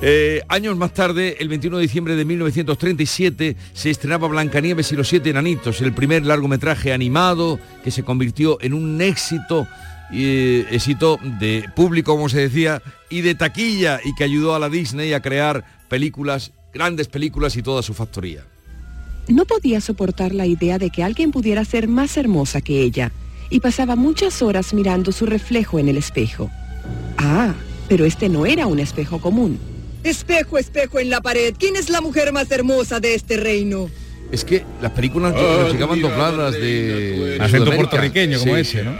Eh, años más tarde, el 21 de diciembre de 1937, se estrenaba Blancanieves y los siete enanitos, el primer largometraje animado que se convirtió en un éxito, eh, éxito de público, como se decía, y de taquilla, y que ayudó a la Disney a crear películas, grandes películas y toda su factoría. no podía soportar la idea de que alguien pudiera ser más hermosa que ella y pasaba muchas horas mirando su reflejo en el espejo. Ah, pero este no era un espejo común. Espejo, espejo en la pared, ¿quién es la mujer más hermosa de este reino? Es que las películas nos llegaban dobladas de... Acento puertorriqueño como Sí. ese, ¿no?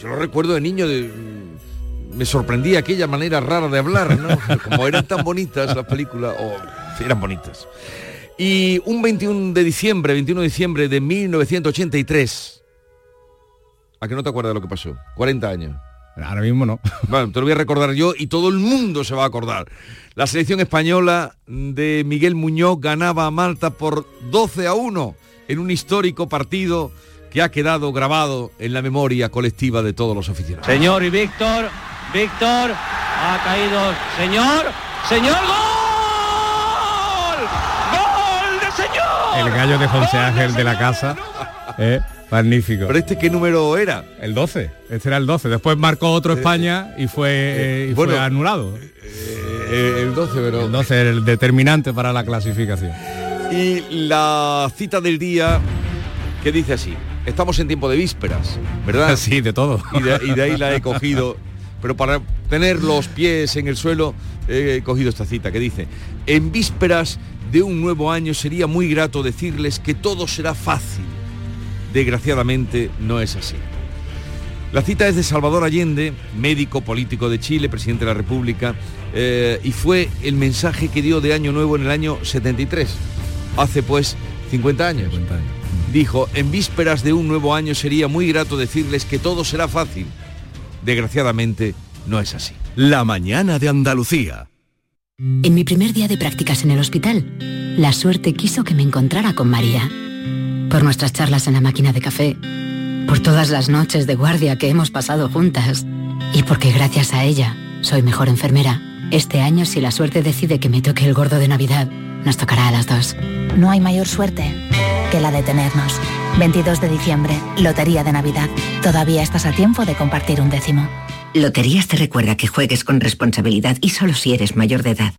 Yo lo recuerdo de niño, de, me sorprendía aquella manera rara de hablar, ¿no? Como eran tan bonitas las películas, o eran bonitas. Y un 21 de diciembre, 21 de diciembre de 1983, ¿a que no te acuerdas de lo que pasó? 40 años. Ahora mismo no. Bueno, te lo voy a recordar yo y todo el mundo se va a acordar. La selección española de Miguel Muñoz ganaba a Malta por 12 a 1 en un histórico partido que ha quedado grabado en la memoria colectiva de todos los aficionados. Señor y Víctor, Víctor, ha caído, señor, señor, gol, gol de señor. El gallo de José Ángel de la casa. eh, magnífico. ¿Pero este qué número era? El 12. Este era el 12. Después marcó otro España y fue, eh, y fue bueno, anulado. Eh, el 12, pero... El 12 era el determinante para la clasificación. Y la cita del día que dice así, estamos en tiempo de vísperas, ¿verdad? Sí, de todo. Y de, y de ahí la he cogido, pero para tener los pies en el suelo he cogido esta cita que dice, en vísperas de un nuevo año sería muy grato decirles que todo será fácil. Desgraciadamente no es así. La cita es de Salvador Allende, médico político de Chile, presidente de la República, eh, y fue el mensaje que dio de Año Nuevo en el año 73, hace pues 50 años. Dijo, en vísperas de un nuevo año sería muy grato decirles que todo será fácil. Desgraciadamente no es así. La mañana de Andalucía. En mi primer día de prácticas en el hospital, la suerte quiso que me encontrara con María. Por nuestras charlas en la máquina de café, por todas las noches de guardia que hemos pasado juntas y porque gracias a ella soy mejor enfermera. Este año, si la suerte decide que me toque el gordo de Navidad, nos tocará a las dos. No hay mayor suerte que la de tenernos. 22 de diciembre, Lotería de Navidad. Todavía estás a tiempo de compartir un décimo. Loterías te recuerda que juegues con responsabilidad y solo si eres mayor de edad.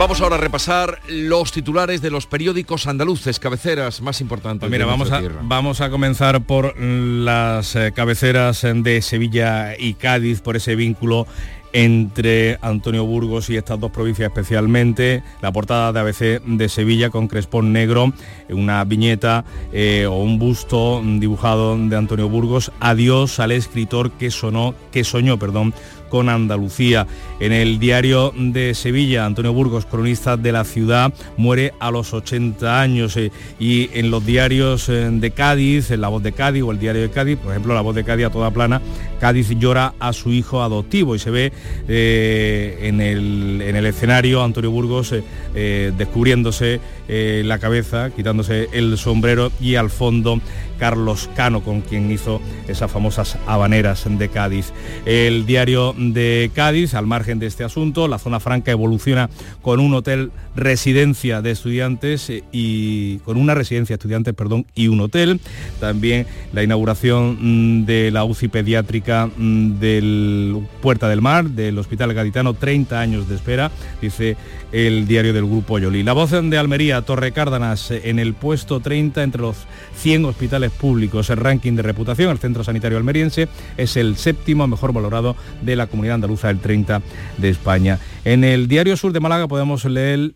Vamos ahora a repasar los titulares de los periódicos andaluces, cabeceras más importantes. Pues mira, de vamos a, tierra. vamos a comenzar por las eh, cabeceras de Sevilla y Cádiz, por ese vínculo entre Antonio Burgos y estas dos provincias especialmente. La portada de ABC de Sevilla con Crespón Negro, una viñeta eh, o un busto dibujado de Antonio Burgos. Adiós al escritor que sonó, que soñó, perdón, con Andalucía. En el diario de Sevilla, Antonio Burgos, cronista de la ciudad, muere a los 80 años. eh, y en los diarios eh, de Cádiz, en La Voz de Cádiz o el diario de Cádiz, por ejemplo, La Voz de Cádiz a toda plana, Cádiz llora a su hijo adoptivo y se ve eh, en, el, en el escenario Antonio Burgos descubriéndose eh, la cabeza, quitándose el sombrero y al fondo Carlos Cano, con quien hizo esas famosas habaneras de Cádiz. El diario de Cádiz, al margen de este asunto, la zona franca evoluciona con un hotel residencia de estudiantes eh, y con una residencia de estudiantes, perdón, y un hotel. También la inauguración mm, de la UCI pediátrica mm, del Puerta del Mar, del Hospital Gaditano, 30 años de espera, dice el diario del Grupo Yoli. La voz de Almería, Torre Cárdenas, eh, en el puesto 30 entre los 100 hospitales públicos. El ranking de reputación, el Centro Sanitario Almeriense, es el séptimo mejor valorado de la comunidad andaluza, el 30 de España. En el Diario Sur de Málaga podemos leer,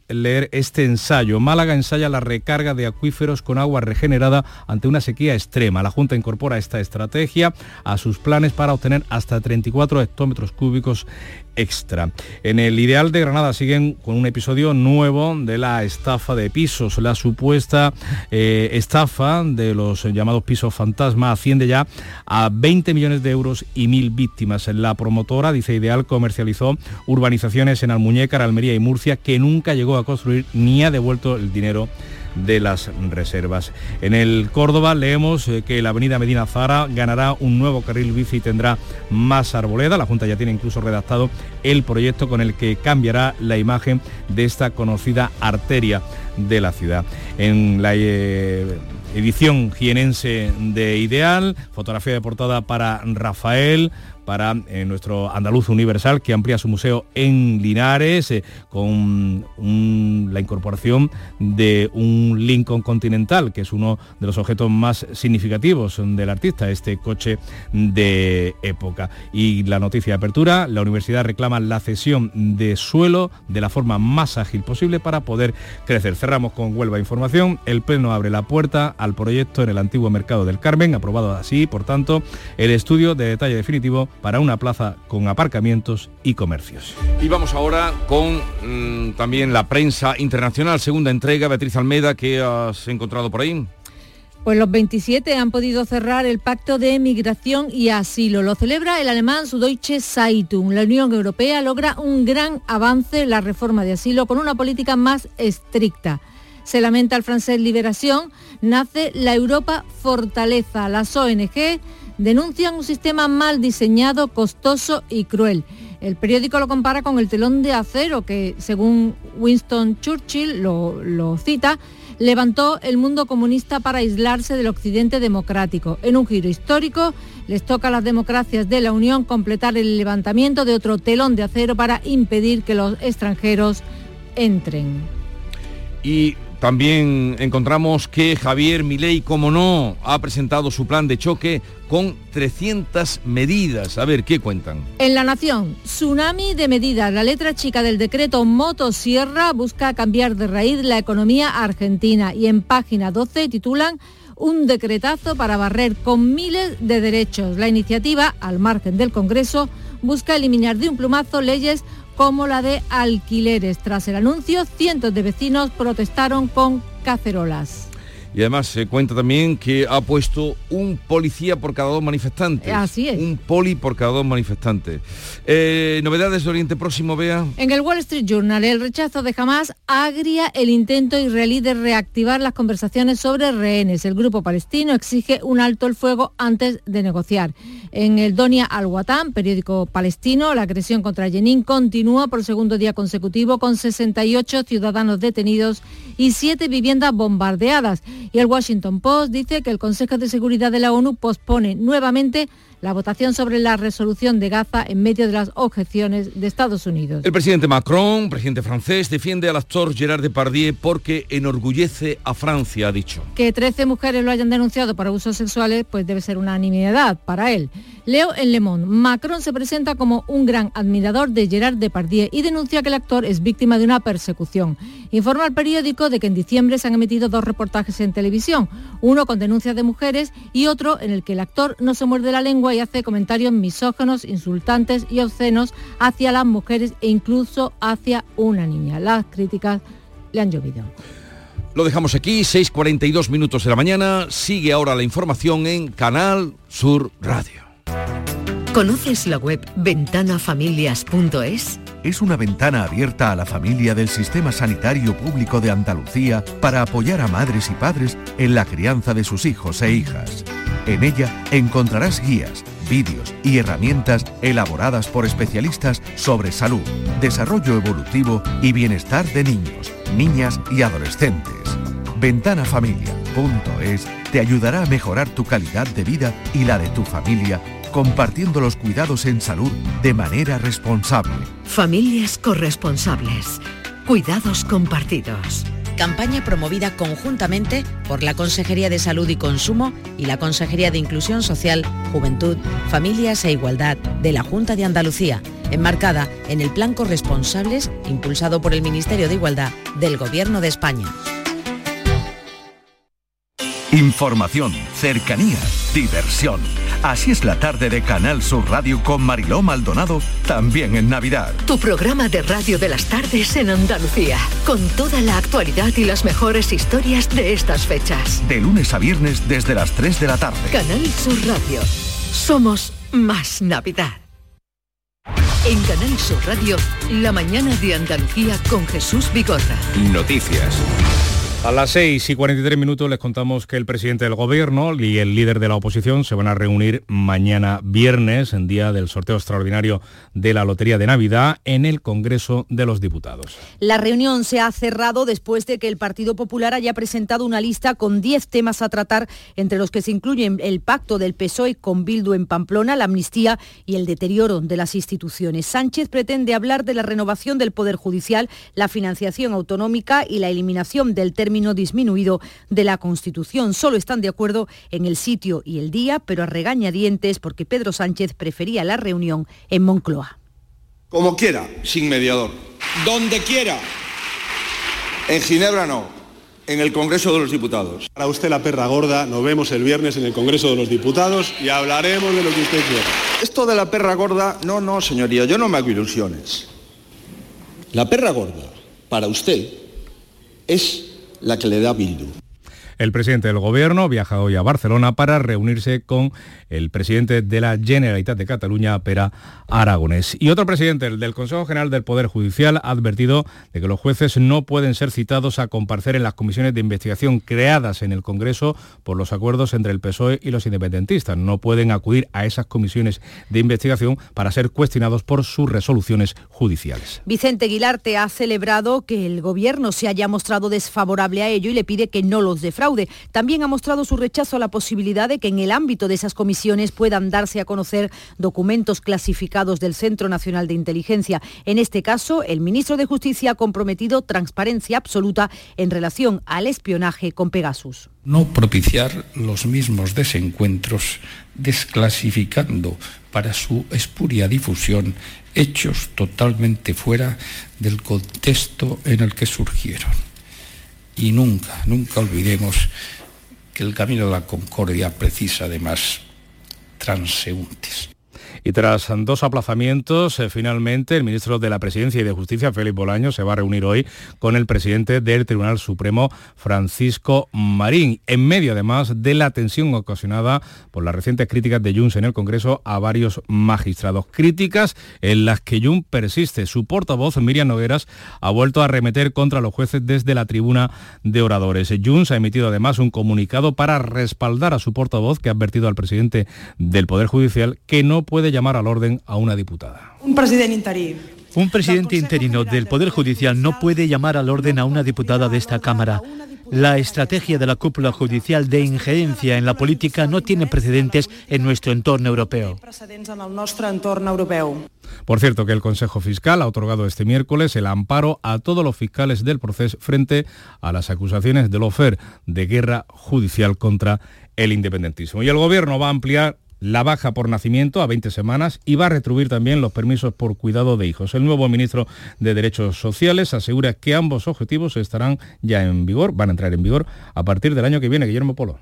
este ensayo. Málaga ensaya la recarga de acuíferos con agua regenerada ante una sequía extrema. La Junta incorpora esta estrategia a sus planes para obtener hasta 34 hectómetros cúbicos extra. En el Ideal de Granada siguen con un episodio nuevo de la estafa de pisos. La supuesta eh, estafa de los llamados pisos fantasma asciende ya a 20 millones de euros y mil víctimas. La promotora, dice Ideal, comercializó urbanizaciones en Almuñécar, Almería y Murcia que nunca llegó a construir ni ha devuelto el dinero de las reservas. En el Córdoba leemos eh, que la avenida Medina Zara ganará un nuevo carril bici y tendrá más arboleda. La Junta ya tiene incluso redactado el proyecto con el que cambiará la imagen de esta conocida arteria de la ciudad. En la eh, edición jienense de Ideal, fotografía de portada para Rafael, para eh, nuestro andaluz universal que amplía su museo en Linares eh, con la incorporación de un Lincoln Continental, que es uno de los objetos más significativos del artista, este coche de época. Y la noticia de apertura, la universidad reclama la cesión de suelo de la forma más ágil posible para poder crecer. Cerramos con Huelva Información. El Pleno abre la puerta al proyecto en el antiguo mercado del Carmen, aprobado así, por tanto, el estudio de detalle definitivo para una plaza con aparcamientos y comercios. Y vamos ahora con mm, también la prensa internacional, segunda entrega, Beatriz Almeida, ¿qué has encontrado por ahí? Pues los 27 han podido cerrar el pacto de migración y asilo. Lo celebra el alemán Süddeutsche Zeitung. La Unión Europea logra un gran avance en la reforma de asilo con una política más estricta. Se lamenta el francés Liberación, nace la Europa Fortaleza. Las ONG denuncian un sistema mal diseñado, costoso y cruel. El periódico lo compara con el telón de acero que, según Winston Churchill lo, cita, levantó el mundo comunista para aislarse del occidente democrático. En un giro histórico, les toca a las democracias de la Unión completar el levantamiento de otro telón de acero para impedir que los extranjeros entren. Y también encontramos que Javier Milei, como no, ha presentado su plan de choque con 300 medidas. A ver, ¿qué cuentan? En La Nación, tsunami de medidas. La letra chica del decreto Motosierra busca cambiar de raíz la economía argentina. Y en página 12 titulan un decretazo para barrer con miles de derechos. La iniciativa, al margen del Congreso, busca eliminar de un plumazo leyes como la de alquileres. Tras el anuncio, cientos de vecinos protestaron con cacerolas. Y además se cuenta también que ha puesto un policía por cada dos manifestantes. Así es. Un poli por cada dos manifestantes. Eh, ¿Novedades de Oriente Próximo, Bea? En el Wall Street Journal, el rechazo de Hamas agria el intento israelí de reactivar las conversaciones sobre rehenes. El grupo palestino exige un alto el fuego antes de negociar. En el Donia Al-Watan, periódico palestino, la agresión contra Jenin continúa por segundo día consecutivo con 68 ciudadanos detenidos y siete viviendas bombardeadas. Y el Washington Post dice que el Consejo de Seguridad de la ONU pospone nuevamente la votación sobre la resolución de Gaza en medio de las objeciones de Estados Unidos. El presidente Macron, presidente francés, defiende al actor Gerard Depardieu porque enorgullece a Francia, ha dicho. Que 13 mujeres lo hayan denunciado por abusos sexuales, pues debe ser una nimiedad para él. Leo en Le Monde, Macron se presenta como un gran admirador de Gerard Depardieu y denuncia que el actor es víctima de una persecución. Informa al periódico de que en diciembre se han emitido dos reportajes en televisión, uno con denuncias de mujeres y otro en el que el actor no se muerde la lengua y hace comentarios misógenos, insultantes y obscenos hacia las mujeres e incluso hacia una niña. Las críticas le han llovido. Lo dejamos aquí, 6.42 minutos de la mañana. Sigue ahora la información en Canal Sur Radio. ¿Conoces la web ventanafamilias.es? Es una ventana abierta a la familia del Sistema Sanitario Público de Andalucía para apoyar a madres y padres en la crianza de sus hijos e hijas. En ella encontrarás guías, vídeos y herramientas elaboradas por especialistas sobre salud, desarrollo evolutivo y bienestar de niños, niñas y adolescentes. Ventanafamilia.es te ayudará a mejorar tu calidad de vida y la de tu familia compartiendo los cuidados en salud de manera responsable. Familias corresponsables. Cuidados compartidos. Campaña promovida conjuntamente por la Consejería de Salud y Consumo y la Consejería de Inclusión Social, Juventud, Familias e Igualdad de la Junta de Andalucía, enmarcada en el Plan Corresponsables impulsado por el Ministerio de Igualdad del Gobierno de España. Información, cercanía, diversión. Así es la tarde de Canal Sur Radio con Mariló Maldonado, también en Navidad. Tu programa de radio de las tardes en Andalucía, con toda la actualidad y las mejores historias de estas fechas. De lunes a viernes desde las 3 de la tarde. Canal Sur Radio. Somos más Navidad. En Canal Sur Radio, la mañana de Andalucía con Jesús Bigorra. Noticias. A las 6 y 43 minutos les contamos que el presidente del gobierno y el líder de la oposición se van a reunir mañana viernes, en día del sorteo extraordinario de la Lotería de Navidad, en el Congreso de los Diputados. La reunión se ha cerrado después de que el Partido Popular haya presentado una lista con 10 temas a tratar, entre los que se incluyen el pacto del PSOE con Bildu en Pamplona, la amnistía y el deterioro de las instituciones. Sánchez pretende hablar de la renovación del Poder Judicial, la financiación autonómica y la eliminación del término disminuido de la Constitución. Solo están de acuerdo en el sitio y el día, pero a regañadientes porque Pedro Sánchez prefería la reunión en Moncloa. Como quiera, sin mediador. Donde quiera. En Ginebra no. En el Congreso de los Diputados. Para usted la perra gorda, nos vemos el viernes en el Congreso de los Diputados y hablaremos de lo que usted quiera. Esto de la perra gorda, no, no, señoría, yo no me hago ilusiones. La perra gorda, para usted, es la que le da Bildu. El presidente del Gobierno viaja hoy a Barcelona para reunirse con el presidente de la Generalitat de Cataluña, Pera Aragonés. Y otro presidente, el del Consejo General del Poder Judicial, ha advertido de que los jueces no pueden ser citados a comparecer en las comisiones de investigación creadas en el Congreso por los acuerdos entre el PSOE y los independentistas. No pueden acudir a esas comisiones de investigación para ser cuestionados por sus resoluciones judiciales. Vicente Guilarte ha celebrado que el Gobierno se haya mostrado desfavorable a ello y le pide que no los defraude. También ha mostrado su rechazo a la posibilidad de que en el ámbito de esas comisiones puedan darse a conocer documentos clasificados del Centro Nacional de Inteligencia. En este caso, el ministro de Justicia ha comprometido transparencia absoluta en relación al espionaje con Pegasus. No propiciar los mismos desencuentros desclasificando para su espuria difusión hechos totalmente fuera del contexto en el que surgieron. Y nunca, nunca olvidemos que el camino de la concordia precisa además transeúntes. Y tras dos aplazamientos, eh, finalmente el ministro de la Presidencia y de Justicia, Félix Bolaño, se va a reunir hoy con el presidente del Tribunal Supremo, Francisco Marín, en medio además de la tensión ocasionada por las recientes críticas de Junts en el Congreso a varios magistrados. Críticas en las que Junts persiste. Su portavoz, Miriam Nogueras, ha vuelto a remeter contra los jueces desde la tribuna de oradores. Junts ha emitido además un comunicado para respaldar a su portavoz, que ha advertido al presidente del Poder Judicial que no puede llamar al orden a una diputada. Un presidente interino. Un presidente interino del Poder Judicial no puede llamar al orden a una diputada de esta Cámara. La estrategia de la cúpula judicial de injerencia en la política no tiene precedentes en nuestro entorno europeo. Por cierto, que el Consejo Fiscal ha otorgado este miércoles el amparo a todos los fiscales del proceso frente a las acusaciones del OFER de guerra judicial contra el independentismo. Y el Gobierno va a ampliar la baja por nacimiento a 20 semanas y va a retribuir también los permisos por cuidado de hijos. El nuevo ministro de Derechos Sociales asegura que ambos objetivos estarán ya en vigor, van a entrar en vigor a partir del año que viene. Guillermo Polo.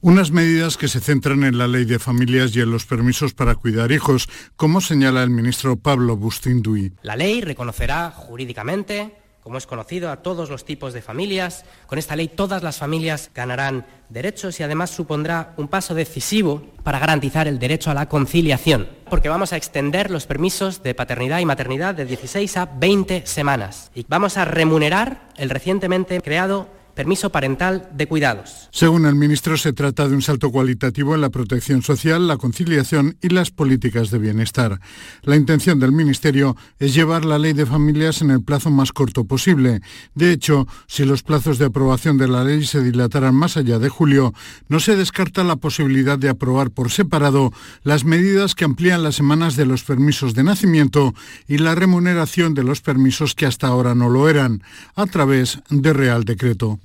Unas medidas que se centran en la ley de familias y en los permisos para cuidar hijos, como señala el ministro Pablo Bustinduy. La ley reconocerá jurídicamente como es conocido, a todos los tipos de familias. Con esta ley todas las familias ganarán derechos y además supondrá un paso decisivo para garantizar el derecho a la conciliación, porque vamos a extender los permisos de paternidad y maternidad de 16 a 20 semanas y vamos a remunerar el recientemente creado permiso parental de cuidados. Según el ministro, se trata de un salto cualitativo en la protección social, la conciliación y las políticas de bienestar. La intención del Ministerio es llevar la ley de familias en el plazo más corto posible. De hecho, si los plazos de aprobación de la ley se dilataran más allá de julio, no se descarta la posibilidad de aprobar por separado las medidas que amplían las semanas de los permisos de nacimiento y la remuneración de los permisos que hasta ahora no lo eran, a través de Real Decreto.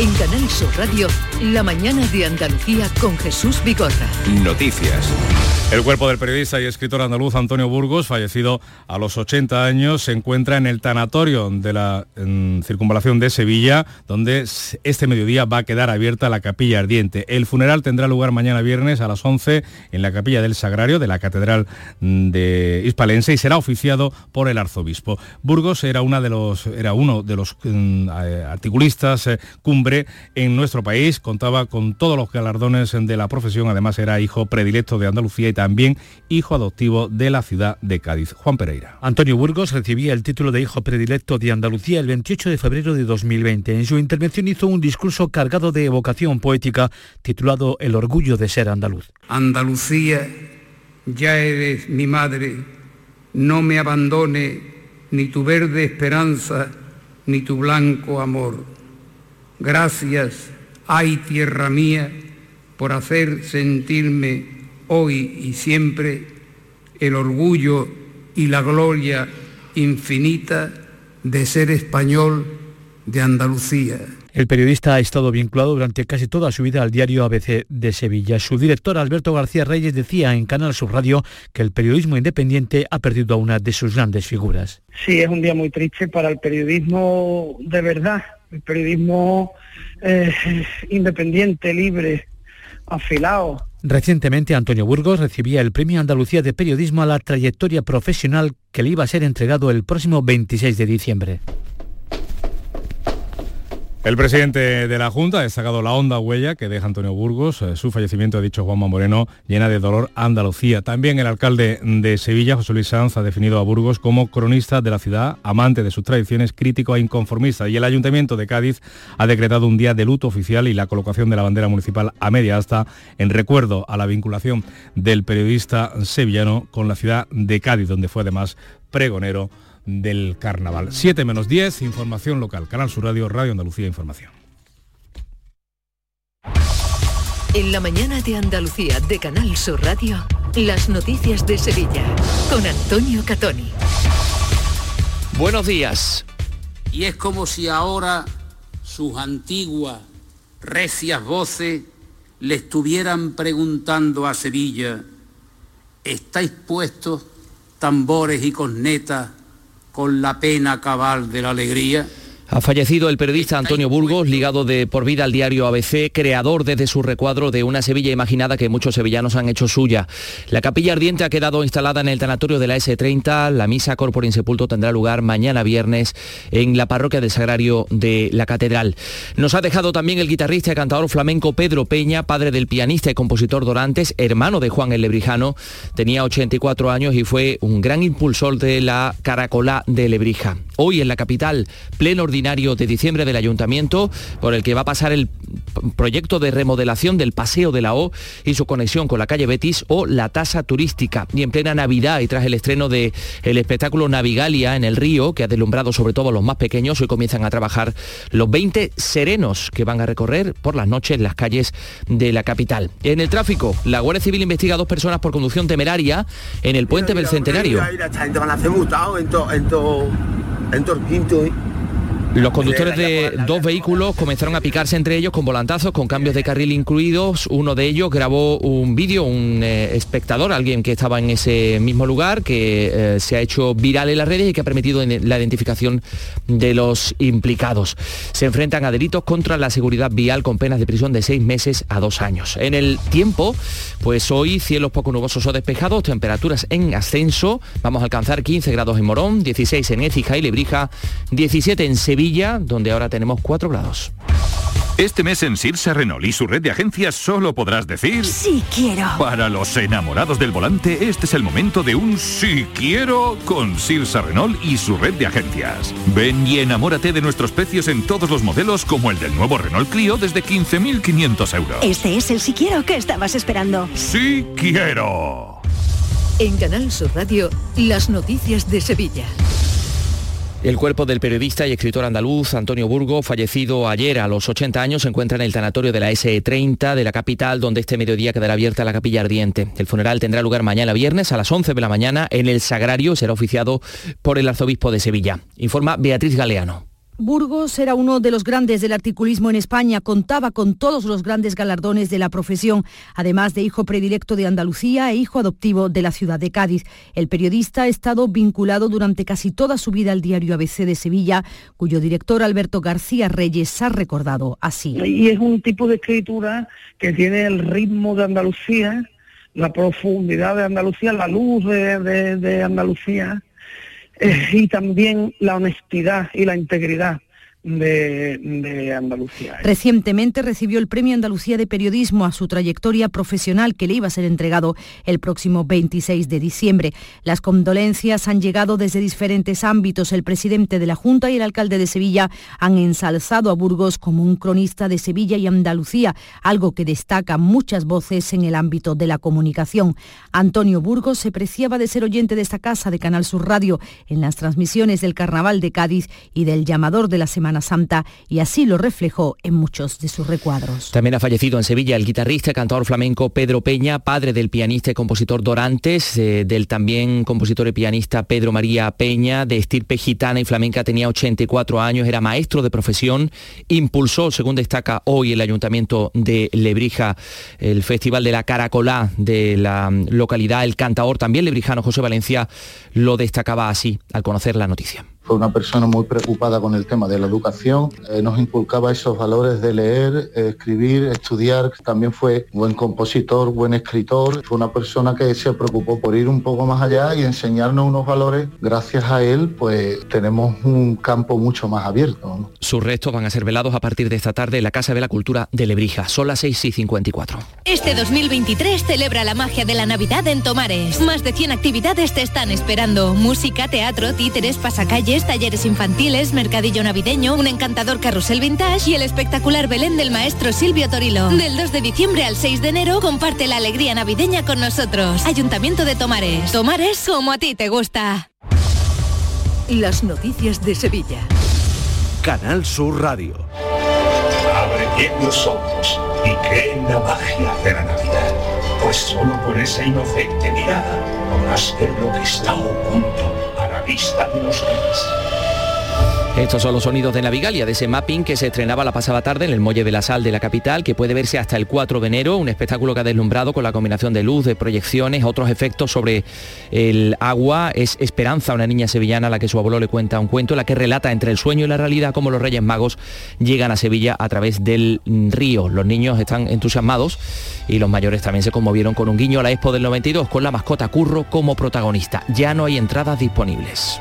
En Canal Sur Radio, la mañana de Andalucía con Jesús Vigorra. Noticias. El cuerpo del periodista y escritor andaluz Antonio Burgos, fallecido a los 80 años, se encuentra en el tanatorio de la circunvalación de Sevilla, donde este mediodía va a quedar abierta la capilla ardiente. El funeral tendrá lugar mañana viernes a las 11 en la capilla del Sagrario de la Catedral de Hispalense y será oficiado por el arzobispo. Burgos era, una de los, era uno de los mm, eh, articulistas eh, cumbre en nuestro país, contaba con todos los galardones de la profesión, además era hijo predilecto de Andalucía y también hijo adoptivo de la ciudad de Cádiz. Juan Pereira. Antonio Burgos recibía el título de hijo predilecto de Andalucía el 28 de febrero de 2020. En su intervención hizo un discurso cargado de evocación poética titulado El orgullo de ser andaluz. Andalucía, ya eres mi madre, no me abandone ni tu verde esperanza ni tu blanco amor. Gracias, ay tierra mía, por hacer sentirme hoy y siempre el orgullo y la gloria infinita de ser español de Andalucía. El periodista ha estado vinculado durante casi toda su vida al diario ABC de Sevilla. Su director, Alberto García Reyes, decía en Canal Sur Radio que el periodismo independiente ha perdido a una de sus grandes figuras. Sí, es un día muy triste para el periodismo de verdad, el periodismo eh, independiente, libre, afilado. Recientemente Antonio Burgos recibía el Premio Andalucía de Periodismo a la trayectoria profesional que le iba a ser entregado el próximo 26 de diciembre. El presidente de la Junta ha destacado la honda huella que deja Antonio Burgos. Eh, su fallecimiento, ha dicho Juanma Moreno, llena de dolor Andalucía. También el alcalde de Sevilla, José Luis Sanz, ha definido a Burgos como cronista de la ciudad, amante de sus tradiciones, crítico e inconformista. Y el Ayuntamiento de Cádiz ha decretado un día de luto oficial y la colocación de la bandera municipal a media asta en recuerdo a la vinculación del periodista sevillano con la ciudad de Cádiz, donde fue además pregonero del carnaval. 7 menos 10, información local. Canal Sur Radio, Radio Andalucía Información. En la mañana de Andalucía de Canal Sur Radio, las noticias de Sevilla con Antonio Catoni. Buenos días. Y es como si ahora sus antiguas, recias voces le estuvieran preguntando a Sevilla, ¿estáis puestos tambores y cornetas con la pena cabal de la alegría? Ha fallecido el periodista Antonio Burgos, ligado de por vida al diario ABC, creador desde su recuadro de una Sevilla imaginada que muchos sevillanos han hecho suya. La capilla ardiente ha quedado instalada en el tanatorio de la S30. La misa corpore insepulto tendrá lugar mañana viernes en la parroquia del Sagrario de la Catedral. Nos ha dejado también el guitarrista y cantador flamenco Pedro Peña, padre del pianista y compositor Dorantes, hermano de Juan el Lebrijano. Tenía 84 años y fue un gran impulsor de la caracolá de Lebrija. Hoy en la capital, pleno ordinario de diciembre del ayuntamiento, por el que va a pasar el proyecto de remodelación del Paseo de la O y su conexión con la calle Betis o la tasa turística. Y en plena Navidad y tras el estreno del el espectáculo Navigalia en el río, que ha deslumbrado sobre todo a los más pequeños, hoy comienzan a trabajar los 20 serenos que van a recorrer por las noches las calles de la capital. En el tráfico, la Guardia Civil investiga a dos personas por conducción temeraria en el puente del Centenario. Los conductores de dos vehículos comenzaron a picarse entre ellos con volantazos, con cambios de carril incluidos. Uno de ellos grabó un vídeo, un eh, espectador, alguien que estaba en ese mismo lugar, que eh, se ha hecho viral en las redes y que ha permitido la identificación de los implicados. Se enfrentan a delitos contra la seguridad vial con penas de prisión de seis meses a dos años. En el tiempo, pues hoy cielos poco nubosos o despejados, temperaturas en ascenso. Vamos a alcanzar 15 grados en Morón, 16 en Écija y Lebrija, 17 en Sevilla donde ahora tenemos 4 grados. Este mes en Sirsa Renault y su red de agencias solo podrás decir... Sí quiero. Para los enamorados del volante, este es el momento de un sí quiero con Sirsa Renault y su red de agencias. Ven y enamórate de nuestros precios en todos los modelos como el del nuevo Renault Clio desde 15.500 euros. Este es el sí quiero que estabas esperando. Sí quiero. En Canal Sur Radio, las noticias de Sevilla. El cuerpo del periodista y escritor andaluz Antonio Burgo, fallecido ayer a los 80 años, se encuentra en el tanatorio de la S30 de la capital, donde este mediodía quedará abierta la capilla ardiente. El funeral tendrá lugar mañana viernes a las 11 de la mañana en el Sagrario, será oficiado por el arzobispo de Sevilla. Informa Beatriz Galeano. Burgos era uno de los grandes del articulismo en España, contaba con todos los grandes galardones de la profesión, además de hijo predilecto de Andalucía e hijo adoptivo de la ciudad de Cádiz. El periodista ha estado vinculado durante casi toda su vida al diario ABC de Sevilla, cuyo director Alberto García Reyes ha recordado así. Y es un tipo de escritura que tiene el ritmo de Andalucía, la profundidad de Andalucía, la luz de, Andalucía eh, y también la honestidad y la integridad de, Andalucía. Recientemente recibió el Premio Andalucía de Periodismo a su trayectoria profesional que le iba a ser entregado el próximo 26 de diciembre. Las condolencias han llegado desde diferentes ámbitos. El presidente de la Junta y el alcalde de Sevilla han ensalzado a Burgos como un cronista de Sevilla y Andalucía, algo que destaca muchas voces en el ámbito de la comunicación. Antonio Burgos se preciaba de ser oyente de esta casa de Canal Sur Radio en las transmisiones del Carnaval de Cádiz y del llamador de la Semana Santa y así lo reflejó en muchos de sus recuadros. También ha fallecido en Sevilla el guitarrista y cantador flamenco Pedro Peña, padre del pianista y compositor Dorantes, eh, del también compositor y pianista Pedro María Peña, de estirpe gitana y flamenca, tenía 84 años, era maestro de profesión, impulsó, según destaca hoy el Ayuntamiento de Lebrija, el Festival de la Caracolá de la localidad, el cantador también lebrijano José Valencia lo destacaba así al conocer la noticia. Fue una persona muy preocupada con el tema de la educación, eh, nos inculcaba esos valores de leer, escribir, estudiar, también fue buen compositor, buen escritor, fue una persona que se preocupó por ir un poco más allá y enseñarnos unos valores. Gracias a él, pues tenemos un campo mucho más abierto. Sus restos van a ser velados a partir de esta tarde en la Casa de la Cultura de Lebrija. Son las 6 y 54. Este 2023 celebra la magia de la Navidad en Tomares. Más de 100 actividades te están esperando. Música, teatro, títeres, pasacalles talleres infantiles, mercadillo navideño, un encantador carrusel vintage y el espectacular Belén del maestro Silvio Torilo. Del 2 de diciembre al 6 de enero comparte la alegría navideña con nosotros. Ayuntamiento de Tomares. Tomares como a ti te gusta. Las noticias de Sevilla. Canal Sur Radio. Abre bien los ojos y cree en la magia de la Navidad. Pues solo por esa inocente mirada podrás ver lo que está oculto vista de los estos son los sonidos de Navigalia, de ese mapping que se estrenaba la pasada tarde en el Muelle de la Sal de la capital, que puede verse hasta el 4 de enero, un espectáculo que ha deslumbrado con la combinación de luz, de proyecciones, otros efectos sobre el agua. Es Esperanza, una niña sevillana a la que su abuelo le cuenta un cuento, la que relata entre el sueño y la realidad cómo los Reyes Magos llegan a Sevilla a través del río. Los niños están entusiasmados y los mayores también se conmovieron con un guiño a la Expo del 92 con la mascota Curro como protagonista. Ya no hay entradas disponibles.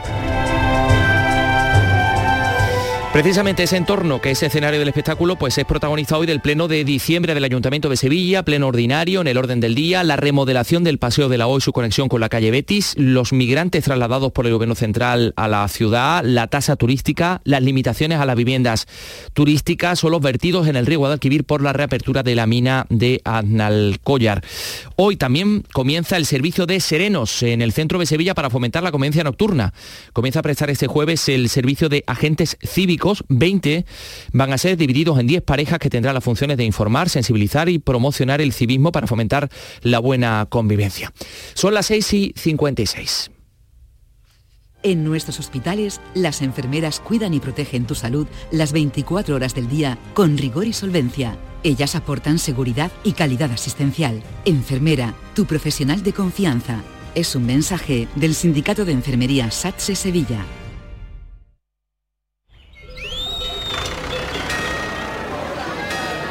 Precisamente ese entorno, que es escenario del espectáculo, pues es protagonista hoy del Pleno de diciembre del Ayuntamiento de Sevilla, pleno ordinario en el orden del día, la remodelación del Paseo de la O y su conexión con la calle Betis, los migrantes trasladados por el Gobierno Central a la ciudad, la tasa turística, las limitaciones a las viviendas turísticas o los vertidos en el río Guadalquivir por la reapertura de la mina de Aznalcóllar. Hoy también comienza el servicio de serenos en el centro de Sevilla para fomentar la convivencia nocturna. Comienza a prestar este jueves el servicio de agentes cívicos 20 van a ser divididos en 10 parejas que tendrán las funciones de informar, sensibilizar y promocionar el civismo para fomentar la buena convivencia. Son las 6 y 56. En nuestros hospitales, las enfermeras cuidan y protegen tu salud las 24 horas del día con rigor y solvencia. Ellas aportan seguridad y calidad asistencial. Enfermera, tu profesional de confianza. Es un mensaje del Sindicato de Enfermería SATSE Sevilla.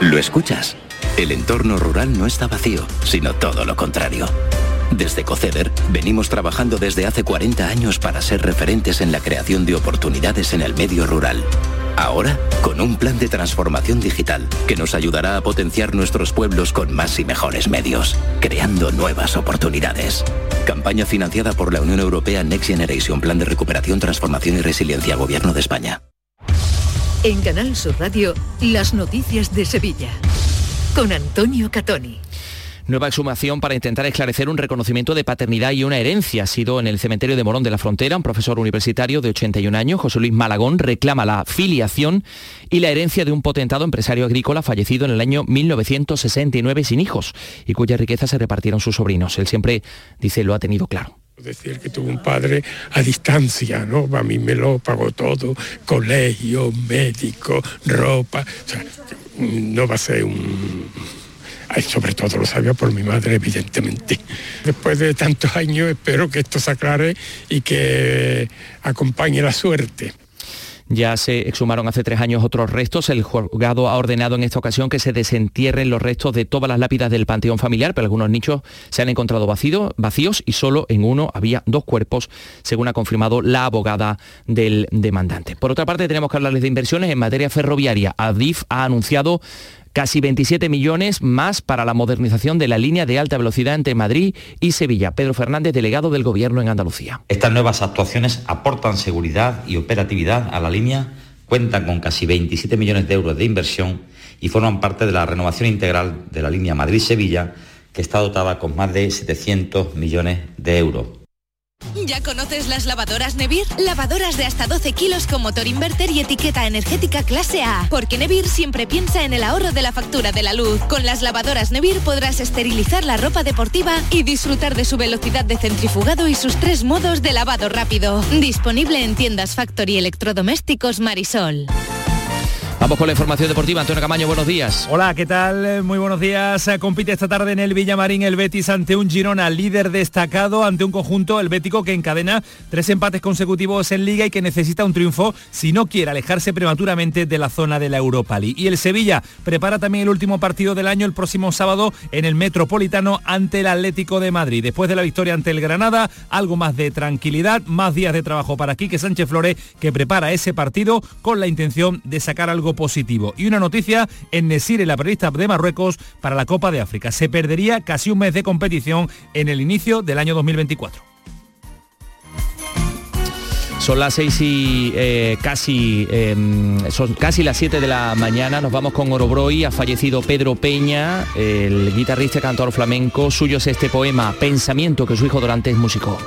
¿Lo escuchas? El entorno rural no está vacío, sino todo lo contrario. Desde Coceder venimos trabajando desde hace 40 años para ser referentes en la creación de oportunidades en el medio rural. Ahora, con un plan de transformación digital que nos ayudará a potenciar nuestros pueblos con más y mejores medios, creando nuevas oportunidades. Campaña financiada por la Unión Europea Next Generation Plan de Recuperación, Transformación y Resiliencia Gobierno de España. En Canal Sur Radio, las noticias de Sevilla. Con Antonio Catoni. Nueva exhumación para intentar esclarecer un reconocimiento de paternidad y una herencia. Ha sido en el cementerio de Morón de la Frontera. Un profesor universitario de 81 años, José Luis Malagón, reclama la filiación y la herencia de un potentado empresario agrícola fallecido en el año 1969 sin hijos y cuya riqueza se repartieron sus sobrinos. Él siempre dice lo ha tenido claro. Decir que tuvo un padre a distancia, ¿no? A mí me lo pagó todo, colegio, médico, ropa. No va a ser un... Sobre todo lo sabía por mi madre, evidentemente. Después de tantos años espero que esto se aclare y que acompañe la suerte. Ya se exhumaron hace tres años otros restos. El juzgado ha ordenado en esta ocasión que se desentierren los restos de todas las lápidas del panteón familiar, pero algunos nichos se han encontrado vacíos y solo en uno había dos cuerpos, según ha confirmado la abogada del demandante. Por otra parte, tenemos que hablarles de inversiones en materia ferroviaria. Adif ha anunciado casi 27 millones más para la modernización de la línea de alta velocidad entre Madrid y Sevilla. Pedro Fernández, delegado del Gobierno en Andalucía. Estas nuevas actuaciones aportan seguridad y operatividad a la línea, cuentan con casi 27 millones de euros de inversión y forman parte de la renovación integral de la línea Madrid-Sevilla, que está dotada con más de 700 millones de euros. ¿Ya conoces las lavadoras Nevir? Lavadoras de hasta 12 kilos con motor inverter y etiqueta energética clase A. Porque Nevir siempre piensa en el ahorro de la factura de la luz. Con las lavadoras Nevir podrás esterilizar la ropa deportiva y disfrutar de su velocidad de centrifugado y sus tres modos de lavado rápido. Disponible en tiendas Factory Electrodomésticos Marisol. Vamos con la información deportiva. Antonio Camaño, buenos días. Hola, ¿qué tal? Muy buenos días. Compite esta tarde en el Villamarín el Betis ante un Girona líder destacado, ante un conjunto el Bético que encadena tres empates consecutivos en Liga y que necesita un triunfo si no quiere alejarse prematuramente de la zona de la Europa League. Y el Sevilla prepara también el último partido del año el próximo sábado en el Metropolitano ante el Atlético de Madrid. Después de la victoria ante el Granada, algo más de tranquilidad, más días de trabajo para Quique Sánchez Flores que prepara ese partido con la intención de sacar algo positivo. Y una noticia en Nesire, la periodista de Marruecos, para la Copa de África. Se perdería casi un mes de competición en el inicio del año 2024. Son las seis y eh, casi, em, son casi las 7 de la mañana. Nos vamos con Orobroy. Ha fallecido Pedro Peña, el guitarrista y cantor flamenco. Suyo es este poema, Pensamiento, que su hijo Dorante es músico.